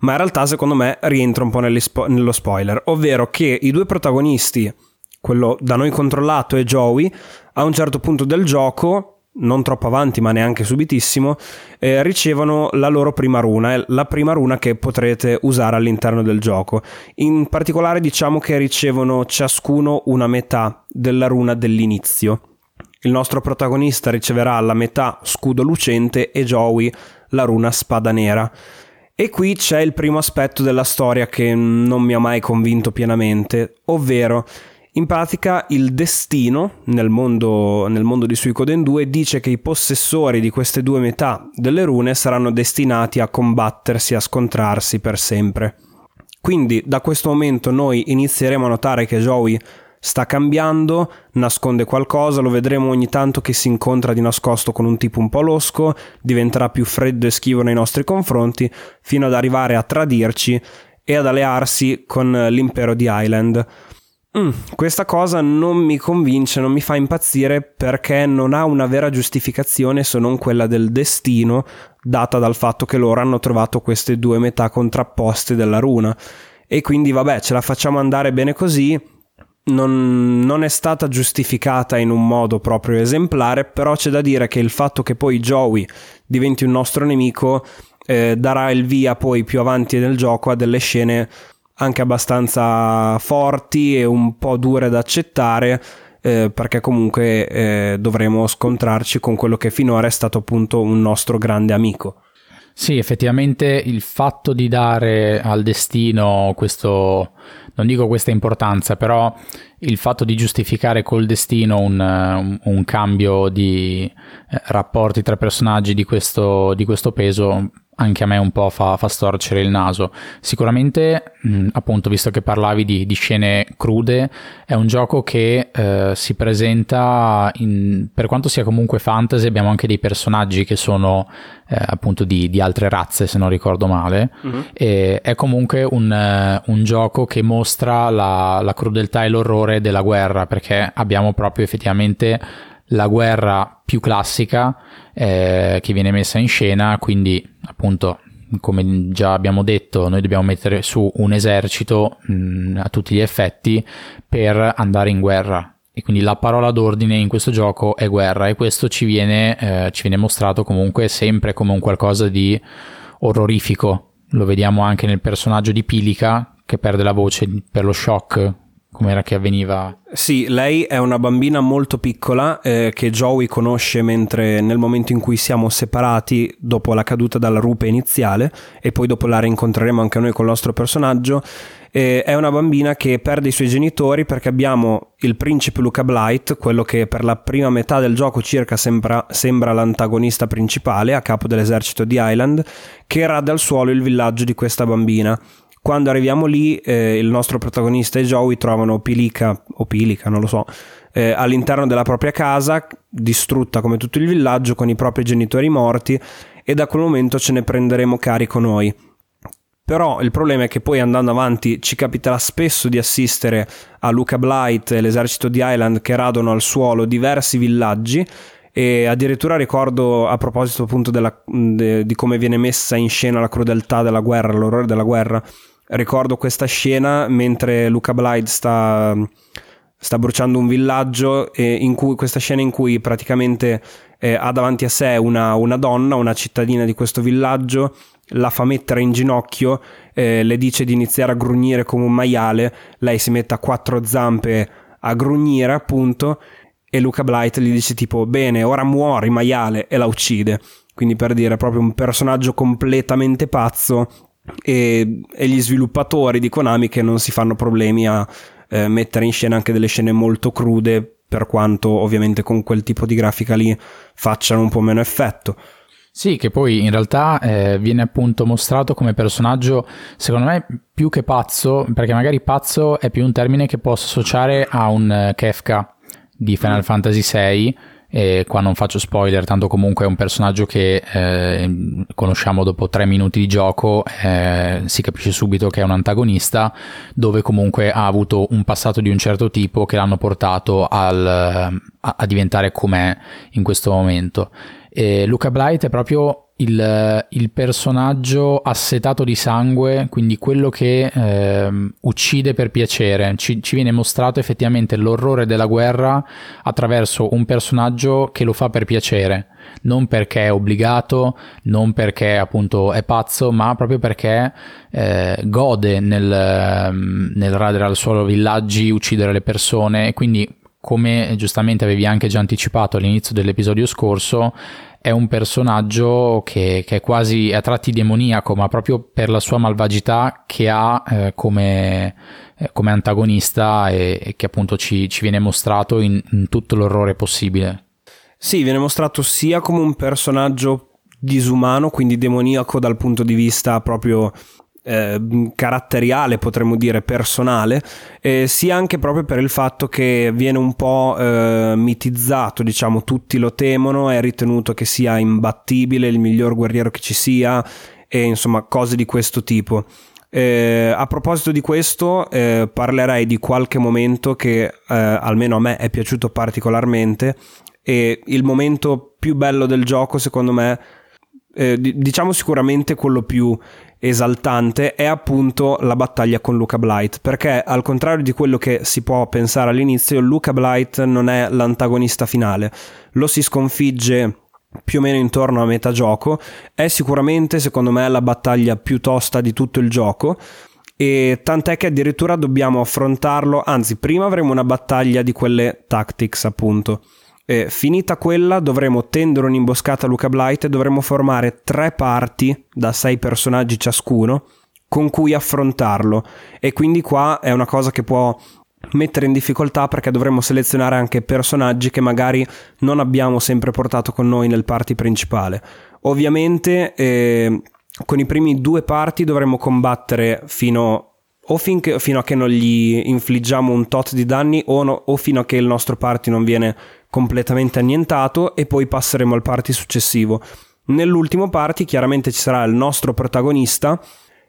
ma in realtà secondo me rientra un po' spo- nello spoiler, ovvero che i due protagonisti, quello da noi controllato e Joey, a un certo punto del gioco non troppo avanti ma neanche subitissimo, eh, ricevono la loro prima runa, la prima runa che potrete usare all'interno del gioco. In particolare diciamo che ricevono ciascuno una metà della runa dell'inizio. Il nostro protagonista riceverà la metà scudo lucente e Joey la runa spada nera. E qui c'è il primo aspetto della storia che non mi ha mai convinto pienamente, ovvero in pratica il destino nel mondo, nel mondo di Suicoden 2 dice che i possessori di queste due metà delle rune saranno destinati a combattersi, a scontrarsi per sempre. Quindi da questo momento noi inizieremo a notare che Joey sta cambiando, nasconde qualcosa, lo vedremo ogni tanto che si incontra di nascosto con un tipo un po' losco, diventerà più freddo e schivo nei nostri confronti, fino ad arrivare a tradirci e ad allearsi con l'impero di Island. Mm, questa cosa non mi convince, non mi fa impazzire perché non ha una vera giustificazione se non quella del destino data dal fatto che loro hanno trovato queste due metà contrapposte della runa. E quindi vabbè, ce la facciamo andare bene così. Non, non, è stata giustificata in un modo proprio esemplare, però c'è da dire che il fatto che poi Joey diventi un nostro nemico eh, darà il via poi più avanti nel gioco a delle scene anche abbastanza forti e un po' dure da accettare eh, perché comunque eh, dovremo scontrarci con quello che finora è stato appunto un nostro grande amico. Sì, effettivamente il fatto di dare al destino questo, non dico questa importanza, però il fatto di giustificare col destino un, un, cambio di eh, rapporti tra personaggi di questo, di questo peso anche a me un po' fa, fa storcere il naso. Sicuramente, mh, appunto, visto che parlavi di, di, scene crude, è un gioco che eh, si presenta, in, per quanto sia comunque fantasy, abbiamo anche dei personaggi che sono eh, appunto di, di, altre razze, se non ricordo male. Uh-huh. E è comunque un, uh, un, gioco che mostra la, la crudeltà e l'orrore della guerra, perché abbiamo proprio effettivamente la guerra più classica eh, che viene messa in scena, quindi appunto come già abbiamo detto, noi dobbiamo mettere su un esercito mh, a tutti gli effetti per andare in guerra. E quindi la parola d'ordine in questo gioco è guerra e questo ci viene, eh, ci viene mostrato comunque sempre come un qualcosa di orrorifico. Lo vediamo anche nel personaggio di Pilica che perde la voce per lo shock com'era che avveniva? Sì, lei è una bambina molto piccola eh, che Joey conosce mentre nel momento in cui siamo separati dopo la caduta dalla rupe iniziale e poi dopo la rincontreremo anche noi con il nostro personaggio. Eh, è una bambina che perde i suoi genitori perché abbiamo il principe Luca Blight, quello che per la prima metà del gioco circa sembra, sembra l'antagonista principale a capo dell'esercito di Island, che rada al suolo il villaggio di questa bambina quando arriviamo lì, eh, il nostro protagonista e Joey trovano Pilica, o Pilica, non lo so, eh, all'interno della propria casa, distrutta come tutto il villaggio, con i propri genitori morti, e da quel momento ce ne prenderemo carico noi. Però il problema è che poi andando avanti ci capiterà spesso di assistere a Luca Blight e l'esercito di Island che radono al suolo diversi villaggi e addirittura ricordo a proposito appunto della, de, di come viene messa in scena la crudeltà della guerra, l'orrore della guerra, ricordo questa scena mentre Luca Blythe sta, sta bruciando un villaggio cui, questa scena in cui praticamente eh, ha davanti a sé una, una, donna, una cittadina di questo villaggio, la fa mettere in ginocchio, eh, le dice di iniziare a grugnire come un maiale, lei si mette a quattro zampe a grugnire appunto e Luca Blight gli dice tipo bene ora muori maiale e la uccide. Quindi per dire proprio un personaggio completamente pazzo e, e gli sviluppatori di Konami che non si fanno problemi a eh, mettere in scena anche delle scene molto crude per quanto ovviamente con quel tipo di grafica lì facciano un po' meno effetto. Sì, che poi in realtà eh, viene appunto mostrato come personaggio, secondo me, più che pazzo, perché magari pazzo è più un termine che posso associare a un uh, Kefka di Final. Fantasy VI, e qua non faccio spoiler, tanto comunque è un personaggio che eh, conosciamo dopo tre minuti di gioco, eh, si capisce subito che è un antagonista, dove comunque ha avuto un passato di un certo tipo che l'hanno portato al, a, a diventare com'è in questo momento. E Luca Blight è proprio il, il, personaggio assetato di sangue, quindi quello che eh, uccide per piacere. Ci, ci, viene mostrato effettivamente l'orrore della guerra attraverso un personaggio che lo fa per piacere, non perché è obbligato, non perché appunto è pazzo, ma proprio perché eh, gode nel, nel radere al suolo villaggi, uccidere le persone e quindi come giustamente avevi anche già anticipato all'inizio dell'episodio scorso, è un personaggio che, che, è quasi a tratti demoniaco, ma proprio per la sua malvagità che ha eh, come, eh, come, antagonista e, e, che appunto ci, ci viene mostrato in, in tutto l'orrore possibile. Sì, viene mostrato sia come un personaggio disumano, quindi demoniaco dal punto di vista proprio eh, caratteriale, potremmo dire personale, eh, sia anche proprio per il fatto che viene un po' eh, mitizzato, diciamo, tutti lo temono, è ritenuto che sia imbattibile, il miglior guerriero che ci sia, e insomma cose di questo tipo. Eh, a proposito di questo, eh, parlerei di qualche momento che eh, almeno a me è piaciuto particolarmente e il momento più bello del gioco, secondo me, eh, diciamo sicuramente quello più esaltante è appunto la battaglia con Luca Blight perché al contrario di quello che si può pensare all'inizio Luca Blight non è l'antagonista finale. Lo si sconfigge più o meno intorno a metà gioco. È sicuramente secondo me la battaglia più tosta di tutto il gioco. E tant'è che addirittura dobbiamo affrontarlo anzi prima avremo una battaglia di quelle tactics appunto eh, finita quella dovremo tendere un'imboscata a Luca Blight e dovremo formare tre parti da sei personaggi ciascuno con cui affrontarlo e quindi qua è una cosa che può mettere in difficoltà perché dovremmo selezionare anche personaggi che magari non abbiamo sempre portato con noi nel party principale. Ovviamente eh, con i primi due parti dovremmo combattere fino o finché, fino a che non gli infliggiamo un tot di danni o, no, o fino a che il nostro party non viene completamente annientato e poi passeremo al party successivo. Nell'ultimo party chiaramente ci sarà il nostro protagonista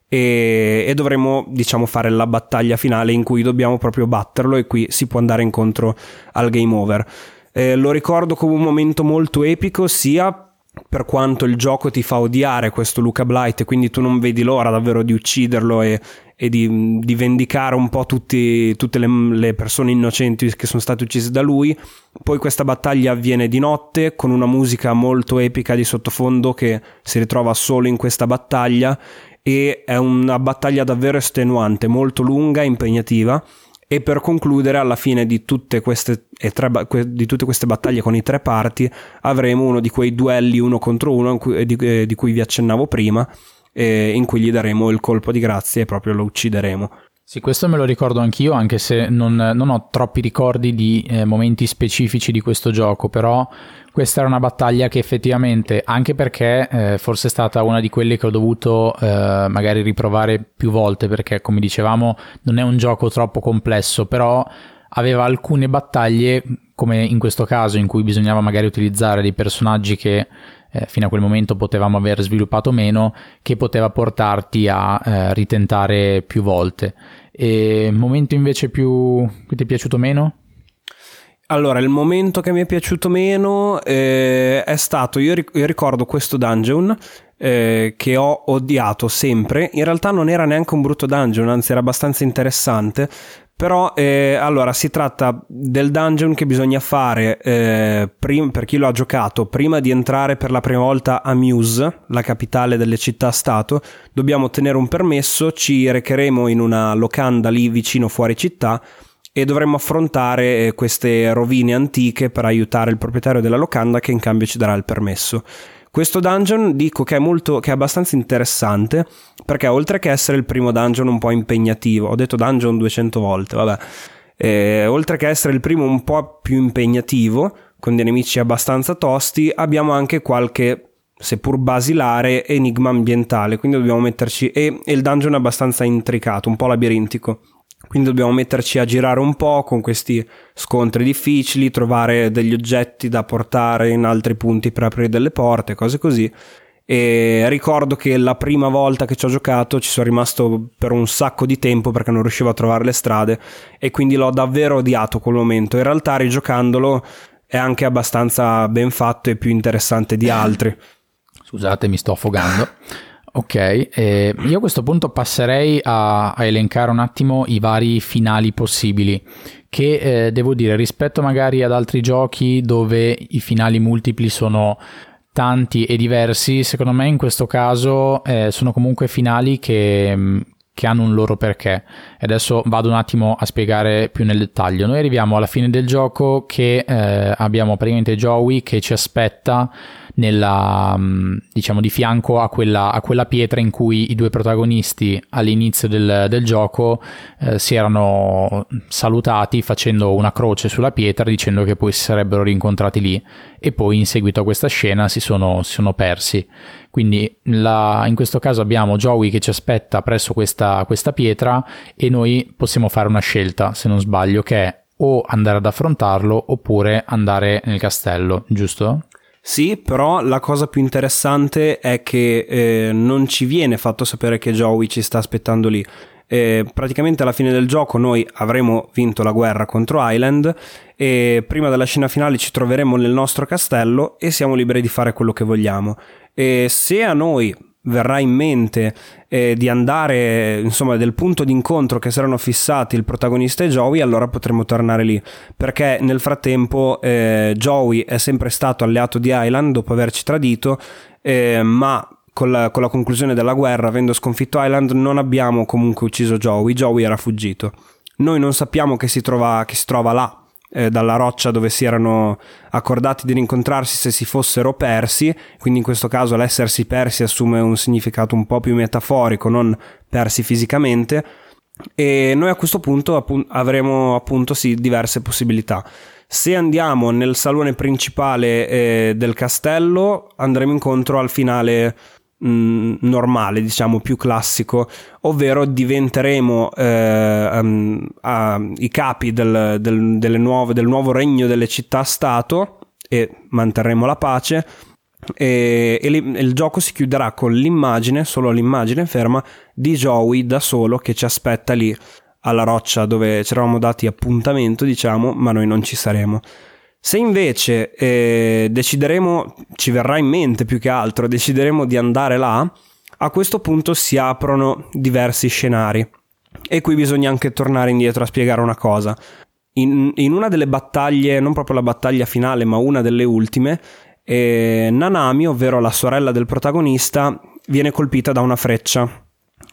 e, e, dovremo diciamo fare la battaglia finale in cui dobbiamo proprio batterlo e qui si può andare incontro al game over. Eh, lo ricordo come un momento molto epico sia per quanto il gioco ti fa odiare questo Luca Blight quindi tu non vedi l'ora davvero di ucciderlo e, e di, di, vendicare un po' tutti, tutte le, le, persone innocenti che sono state uccise da lui. Poi questa battaglia avviene di notte con una musica molto epica di sottofondo che si ritrova solo in questa battaglia e è una battaglia davvero estenuante, molto lunga, impegnativa. E per concludere, alla fine di tutte, queste, tre, di tutte queste battaglie con i tre parti, avremo uno di quei duelli uno contro uno di, di cui vi accennavo prima, eh, in cui gli daremo il colpo di grazia e proprio lo uccideremo. Sì, questo me lo ricordo anch'io, anche se non, non ho troppi ricordi di eh, momenti specifici di questo gioco, però questa era una battaglia che effettivamente, anche perché eh, forse è stata una di quelle che ho dovuto eh, magari riprovare più volte, perché come dicevamo non è un gioco troppo complesso, però aveva alcune battaglie, come in questo caso, in cui bisognava magari utilizzare dei personaggi che eh, fino a quel momento potevamo aver sviluppato meno, che poteva portarti a eh, ritentare più volte. E momento invece più che ti è piaciuto meno? Allora, il momento che mi è piaciuto meno eh, è stato, io, ric- io, ricordo questo dungeon eh, che ho odiato sempre, in realtà non era neanche un brutto dungeon, anzi era abbastanza interessante, però eh, allora si tratta del dungeon che bisogna fare eh, prim- per chi lo ha giocato prima di entrare per la prima volta a Muse, la capitale delle città-stato. Dobbiamo ottenere un permesso, ci recheremo in una locanda lì vicino fuori città e dovremmo affrontare eh, queste rovine antiche per aiutare il proprietario della locanda che in cambio ci darà il permesso. Questo dungeon dico che è, molto, che è abbastanza interessante perché oltre che essere il primo dungeon un po' impegnativo, ho detto dungeon 200 volte, vabbè, eh, oltre che essere il primo un po' più impegnativo, con dei nemici abbastanza tosti, abbiamo anche qualche, seppur basilare, enigma ambientale, quindi dobbiamo metterci... e, e il dungeon è abbastanza intricato, un po' labirintico. Quindi dobbiamo metterci a girare un po' con questi scontri difficili, trovare degli oggetti da portare in altri punti per aprire delle porte, cose così. E ricordo che la prima volta che ci ho giocato ci sono rimasto per un sacco di tempo perché non riuscivo a trovare le strade e quindi l'ho davvero odiato quel momento. In realtà rigiocandolo è anche abbastanza ben fatto e più interessante di altri. Scusate, mi sto affogando. [LAUGHS] Ok, eh, io a questo punto passerei a, a, elencare un attimo i vari finali possibili, che eh, devo dire rispetto magari ad altri giochi dove i finali multipli sono tanti e diversi, secondo me in questo caso eh, sono comunque finali che, mm, che hanno un loro perché. E adesso vado un attimo a spiegare più nel dettaglio. Noi arriviamo alla fine del gioco che eh, abbiamo praticamente Joey che ci aspetta nella, mm, diciamo, di fianco a quella, a quella, pietra in cui i due protagonisti all'inizio del, del gioco eh, si erano salutati facendo una croce sulla pietra dicendo che poi si sarebbero rincontrati lì e poi in seguito a questa scena si sono, si sono persi. Quindi la, in questo caso abbiamo Joey che ci aspetta presso questa, questa pietra e noi possiamo fare una scelta, se non sbaglio, che è o andare ad affrontarlo oppure andare nel castello, giusto? Sì, però la cosa più interessante è che eh, non ci viene fatto sapere che Joey ci sta aspettando lì. Eh, praticamente alla fine del gioco noi avremo vinto la guerra contro Island e prima della scena finale ci troveremo nel nostro castello e siamo liberi di fare quello che vogliamo. E se a noi verrà in mente eh, di andare, insomma, del punto d'incontro che saranno fissati il protagonista e Joey, allora potremo tornare lì. Perché nel frattempo eh, Joey è sempre stato alleato di Island dopo averci tradito, eh, ma con la, con la, conclusione della guerra, avendo sconfitto Island, non abbiamo comunque ucciso Joey. Joey era fuggito. Noi non sappiamo che si trova, che si trova là eh, dalla roccia dove si erano accordati di rincontrarsi se si fossero persi, quindi in questo caso l'essersi persi assume un significato un po' più metaforico, non persi fisicamente, e noi a questo punto appu- avremo appunto sì diverse possibilità. Se andiamo nel salone principale eh, del castello andremo incontro al finale Mm, normale, diciamo più classico, ovvero diventeremo eh, um, uh, i capi del, del, nuove, del nuovo regno delle città-stato e manterremo la pace. E, e, li, e, il gioco si chiuderà con l'immagine, solo l'immagine ferma di Joey da solo che ci aspetta lì alla roccia dove ci eravamo dati appuntamento, diciamo, ma noi non ci saremo. Se invece eh, decideremo, ci verrà in mente più che altro, decideremo di andare là, a questo punto si aprono diversi scenari. E qui bisogna anche tornare indietro a spiegare una cosa. In, in una delle battaglie, non proprio la battaglia finale, ma una delle ultime, eh, Nanami, ovvero la sorella del protagonista, viene colpita da una freccia.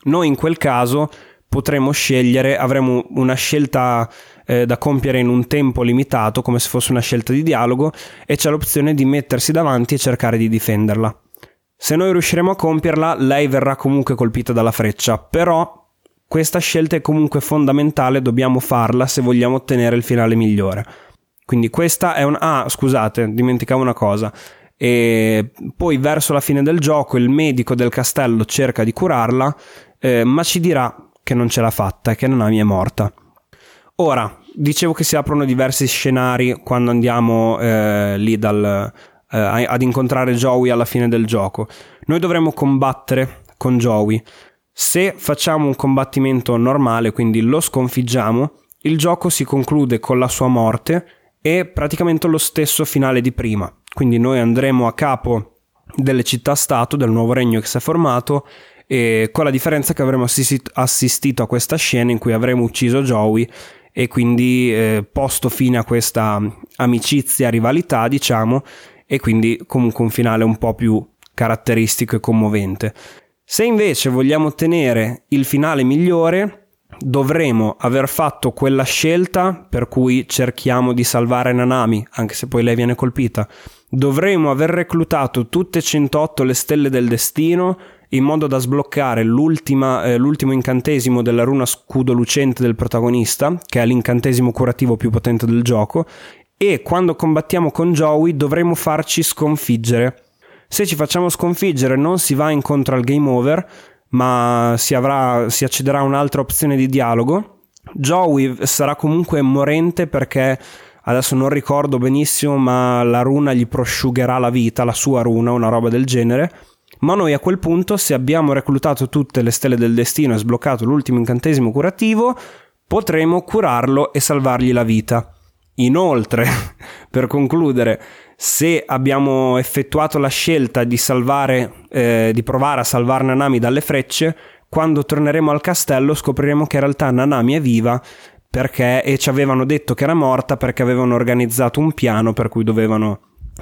Noi in quel caso potremo scegliere, avremo una scelta eh, da compiere in un tempo limitato, come se fosse una scelta di dialogo, e c'è l'opzione di mettersi davanti e cercare di difenderla. Se noi riusciremo a compierla, lei verrà comunque colpita dalla freccia, però questa scelta è comunque fondamentale, dobbiamo farla se vogliamo ottenere il finale migliore. Quindi questa è un... Ah, scusate, dimenticavo una cosa. E poi verso la fine del gioco il medico del castello cerca di curarla, eh, ma ci dirà che non ce l'ha fatta e che Nanami è morta. Ora, dicevo che si aprono diversi scenari quando andiamo eh, lì dal, eh, ad incontrare Joey alla fine del gioco. Noi dovremo combattere con Joey. Se facciamo un combattimento normale, quindi lo sconfiggiamo, il gioco si conclude con la sua morte e praticamente lo stesso finale di prima. Quindi noi andremo a capo delle città-stato, del nuovo regno che si è formato, e con la differenza che avremo assistito a questa scena in cui avremo ucciso Joey e quindi eh, posto fine a questa amicizia, rivalità, diciamo, e quindi comunque un finale un po' più caratteristico e commovente. Se invece vogliamo ottenere il finale migliore, dovremo aver fatto quella scelta per cui cerchiamo di salvare Nanami, anche se poi lei viene colpita. Dovremo aver reclutato tutte e 108 le stelle del destino in modo da sbloccare eh, l'ultimo incantesimo della runa scudo lucente del protagonista, che è l'incantesimo curativo più potente del gioco, e quando combattiamo con Joey dovremo farci sconfiggere. Se ci facciamo sconfiggere non si va incontro al game over, ma si, avrà, si accederà a un'altra opzione di dialogo. Joey sarà comunque morente perché adesso non ricordo benissimo, ma la runa gli prosciugherà la vita, la sua runa, una roba del genere ma noi a quel punto, se abbiamo reclutato tutte le stelle del destino e sbloccato l'ultimo incantesimo curativo, potremo curarlo e salvargli la vita. Inoltre, [LAUGHS] per concludere, se abbiamo effettuato la scelta di salvare, eh, di provare a salvare Nanami dalle frecce, quando torneremo al castello scopriremo che in realtà Nanami è viva perché e ci avevano detto che era morta perché avevano organizzato un piano per cui dovevano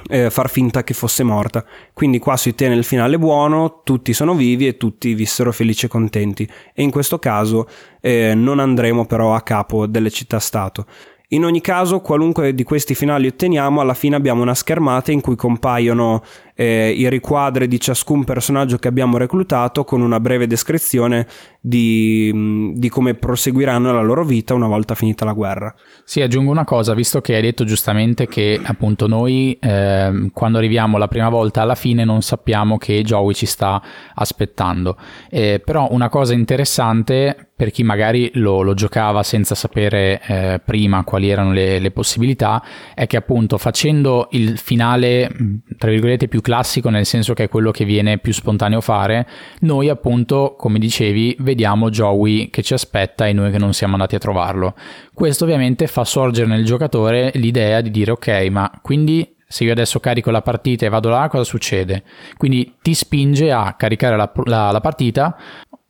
eh, far finta che fosse morta. Quindi qua si ottiene il finale buono, tutti sono vivi e tutti vissero felici e contenti. E in questo caso eh, non andremo però a capo delle città-stato. In ogni caso, qualunque di questi finali otteniamo, alla fine abbiamo una schermata in cui compaiono eh, i riquadri di ciascun personaggio che abbiamo reclutato con una breve descrizione di, di, come proseguiranno la loro vita una volta finita la guerra. Sì, aggiungo una cosa, visto che hai detto giustamente che appunto noi eh, quando arriviamo la prima volta alla fine non sappiamo che Joey ci sta aspettando. Eh, però una cosa interessante per chi magari lo, lo giocava senza sapere eh, prima quali erano le, le, possibilità, è che appunto facendo il finale, tra virgolette, più classico, nel senso che è quello che viene più spontaneo fare, noi appunto, come dicevi, vediamo Joey che ci aspetta e noi che non siamo andati a trovarlo. Questo ovviamente fa sorgere nel giocatore l'idea di dire ok, ma quindi se io adesso carico la partita e vado là, cosa succede? Quindi ti spinge a caricare la, la, la partita.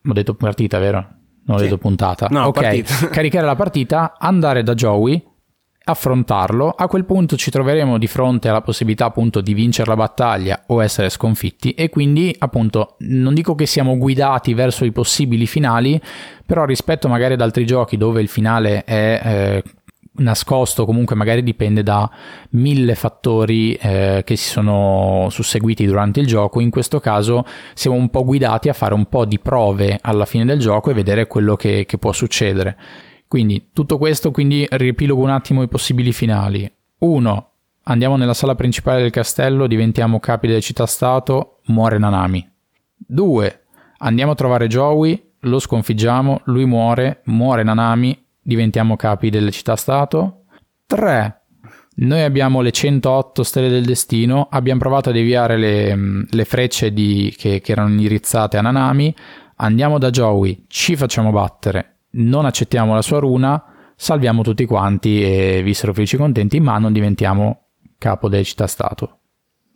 Ho detto partita, vero? Non ho sì. detto puntata. No, ok, [LAUGHS] caricare la partita, andare da Joey, affrontarlo. A quel punto ci troveremo di fronte alla possibilità appunto di vincere la battaglia o essere sconfitti e quindi appunto non dico che siamo guidati verso i possibili finali, però rispetto magari ad altri giochi dove il finale è eh, nascosto comunque magari dipende da mille fattori eh, che si sono susseguiti durante il gioco in questo caso siamo un po' guidati a fare un po' di prove alla fine del gioco e vedere quello che, che può succedere quindi tutto questo quindi riepilogo un attimo i possibili finali 1 andiamo nella sala principale del castello diventiamo capi della città-stato muore Nanami 2 andiamo a trovare Joey lo sconfiggiamo lui muore muore Nanami diventiamo capi delle città-stato. 3. Noi abbiamo le 108 stelle del destino, abbiamo provato a deviare le, mm, le frecce di, che, che erano indirizzate a Nanami, andiamo da Joey, ci facciamo battere, non accettiamo la sua runa, salviamo tutti quanti e vissero felici e contenti, ma non diventiamo capo delle città-stato.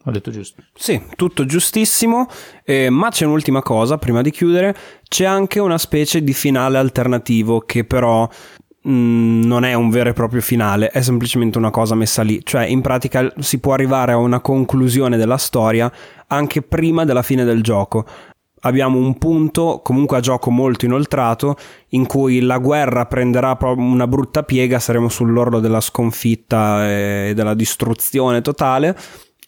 Ho detto giusto. Sì, tutto giustissimo, eh, ma c'è un'ultima cosa prima di chiudere, c'è anche una specie di finale alternativo che però Mm, non è un vero e proprio finale, è semplicemente una cosa messa lì, cioè in pratica si può arrivare a una conclusione della storia anche prima della fine del gioco. Abbiamo un punto comunque a gioco molto inoltrato in cui la guerra prenderà una brutta piega, saremo sull'orlo della sconfitta e della distruzione totale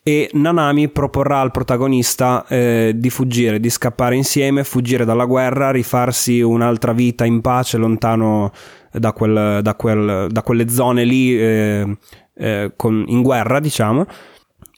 e Nanami proporrà al protagonista eh, di fuggire, di scappare insieme, fuggire dalla guerra, rifarsi un'altra vita in pace lontano da, quel, da, quel, da quelle zone lì eh, eh, con, in guerra, diciamo,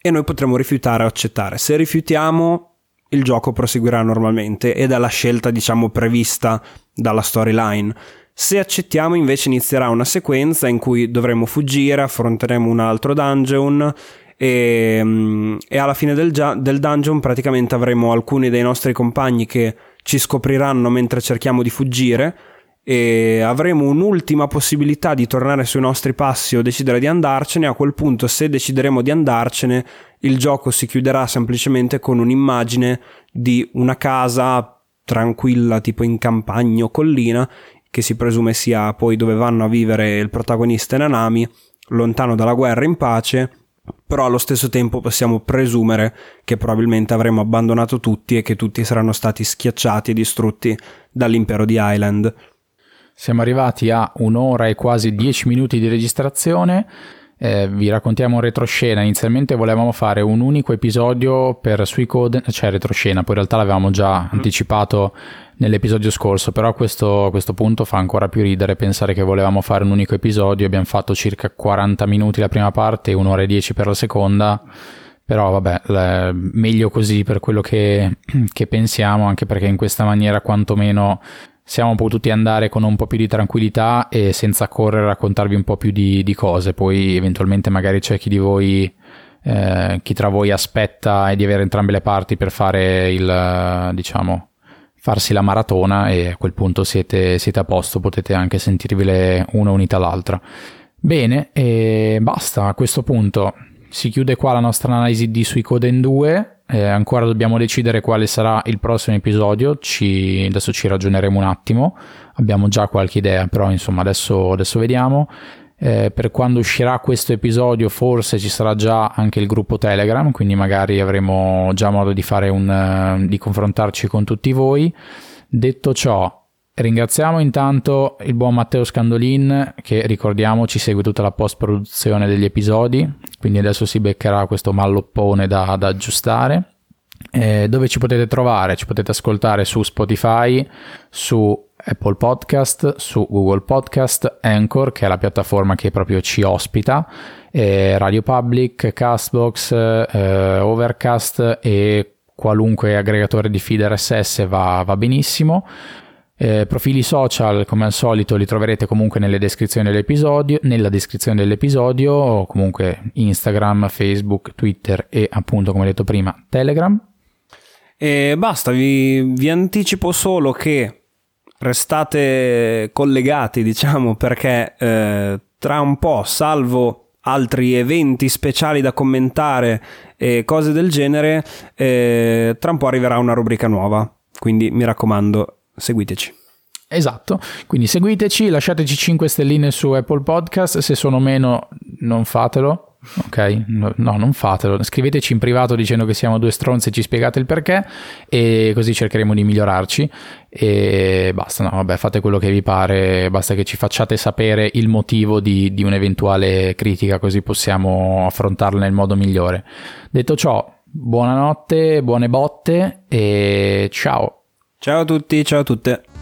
e noi potremo rifiutare o accettare. Se rifiutiamo, il gioco proseguirà normalmente ed è la scelta, diciamo, prevista dalla storyline. Se accettiamo invece inizierà una sequenza in cui dovremo fuggire, affronteremo un altro dungeon e, mm, e alla fine del, del, dungeon praticamente avremo alcuni dei nostri compagni che ci scopriranno mentre cerchiamo di fuggire e avremo un'ultima possibilità di tornare sui nostri passi o decidere di andarcene. A quel punto, se decideremo di andarcene, il gioco si chiuderà semplicemente con un'immagine di una casa tranquilla, tipo in campagna o collina, che si presume sia poi dove vanno a vivere il protagonista e Nanami, lontano dalla guerra in pace. Però allo stesso tempo possiamo presumere che probabilmente avremo abbandonato tutti e che tutti saranno stati schiacciati e distrutti dall'impero di Island. Siamo arrivati a un'ora e quasi dieci minuti di registrazione. Eh, vi raccontiamo un retroscena. Inizialmente volevamo fare un unico episodio per Suicoden, cioè retroscena, poi in realtà l'avevamo già mm. anticipato nell'episodio scorso, però a questo, a questo, punto fa ancora più ridere pensare che volevamo fare un unico episodio. Abbiamo fatto circa 40 minuti la prima parte e un'ora e dieci per la seconda. Però vabbè, meglio così per quello che, che pensiamo, anche perché in questa maniera quantomeno siamo potuti andare con un po' più di tranquillità e senza correre a raccontarvi un po' più di, di cose. Poi eventualmente magari c'è chi di voi, eh, chi tra voi aspetta di avere entrambe le parti per fare il, diciamo, farsi la maratona e a quel punto siete, siete a posto, potete anche sentirvele una unita all'altra. Bene, e basta a questo punto. Si chiude qua la nostra analisi di Suicoden 2 eh, ancora dobbiamo decidere quale sarà il prossimo episodio, ci, adesso ci ragioneremo un attimo, abbiamo già qualche idea, però insomma adesso, adesso vediamo. Eh, per quando uscirà questo episodio forse ci sarà già anche il gruppo Telegram, quindi magari avremo già modo di, un, di confrontarci con tutti voi. Detto ciò, Ringraziamo intanto il buon Matteo Scandolin che ricordiamo ci segue tutta la post produzione degli episodi, quindi adesso si beccherà questo malloppone da, da aggiustare. Eh, dove ci potete trovare? Ci potete ascoltare su Spotify, su Apple Podcast, su Google Podcast, Anchor, che è la piattaforma che proprio ci ospita, eh, Radio Public, Castbox, eh, Overcast e qualunque aggregatore di feed RSS va, va benissimo. Eh, profili social, come al solito, li troverete comunque nelle descrizioni dell'episodio, nella descrizione dell'episodio, o comunque Instagram, Facebook, Twitter e appunto, come detto prima, Telegram. E basta, vi, vi anticipo solo che restate collegati, diciamo, perché eh, tra un po', salvo altri eventi speciali da commentare e cose del genere, eh, tra un po' arriverà una rubrica nuova. Quindi mi raccomando, seguiteci. Esatto, quindi seguiteci, lasciateci 5 stelline su Apple Podcast, se sono meno non fatelo, ok? No, no, non fatelo, scriveteci in privato dicendo che siamo due stronzi e ci spiegate il perché e così cercheremo di migliorarci e basta, no, vabbè, fate quello che vi pare, basta che ci facciate sapere il motivo di, di un'eventuale critica così possiamo affrontarla nel modo migliore. Detto ciò, buonanotte, buone botte e ciao! Ciao a tutti, ciao a tutte!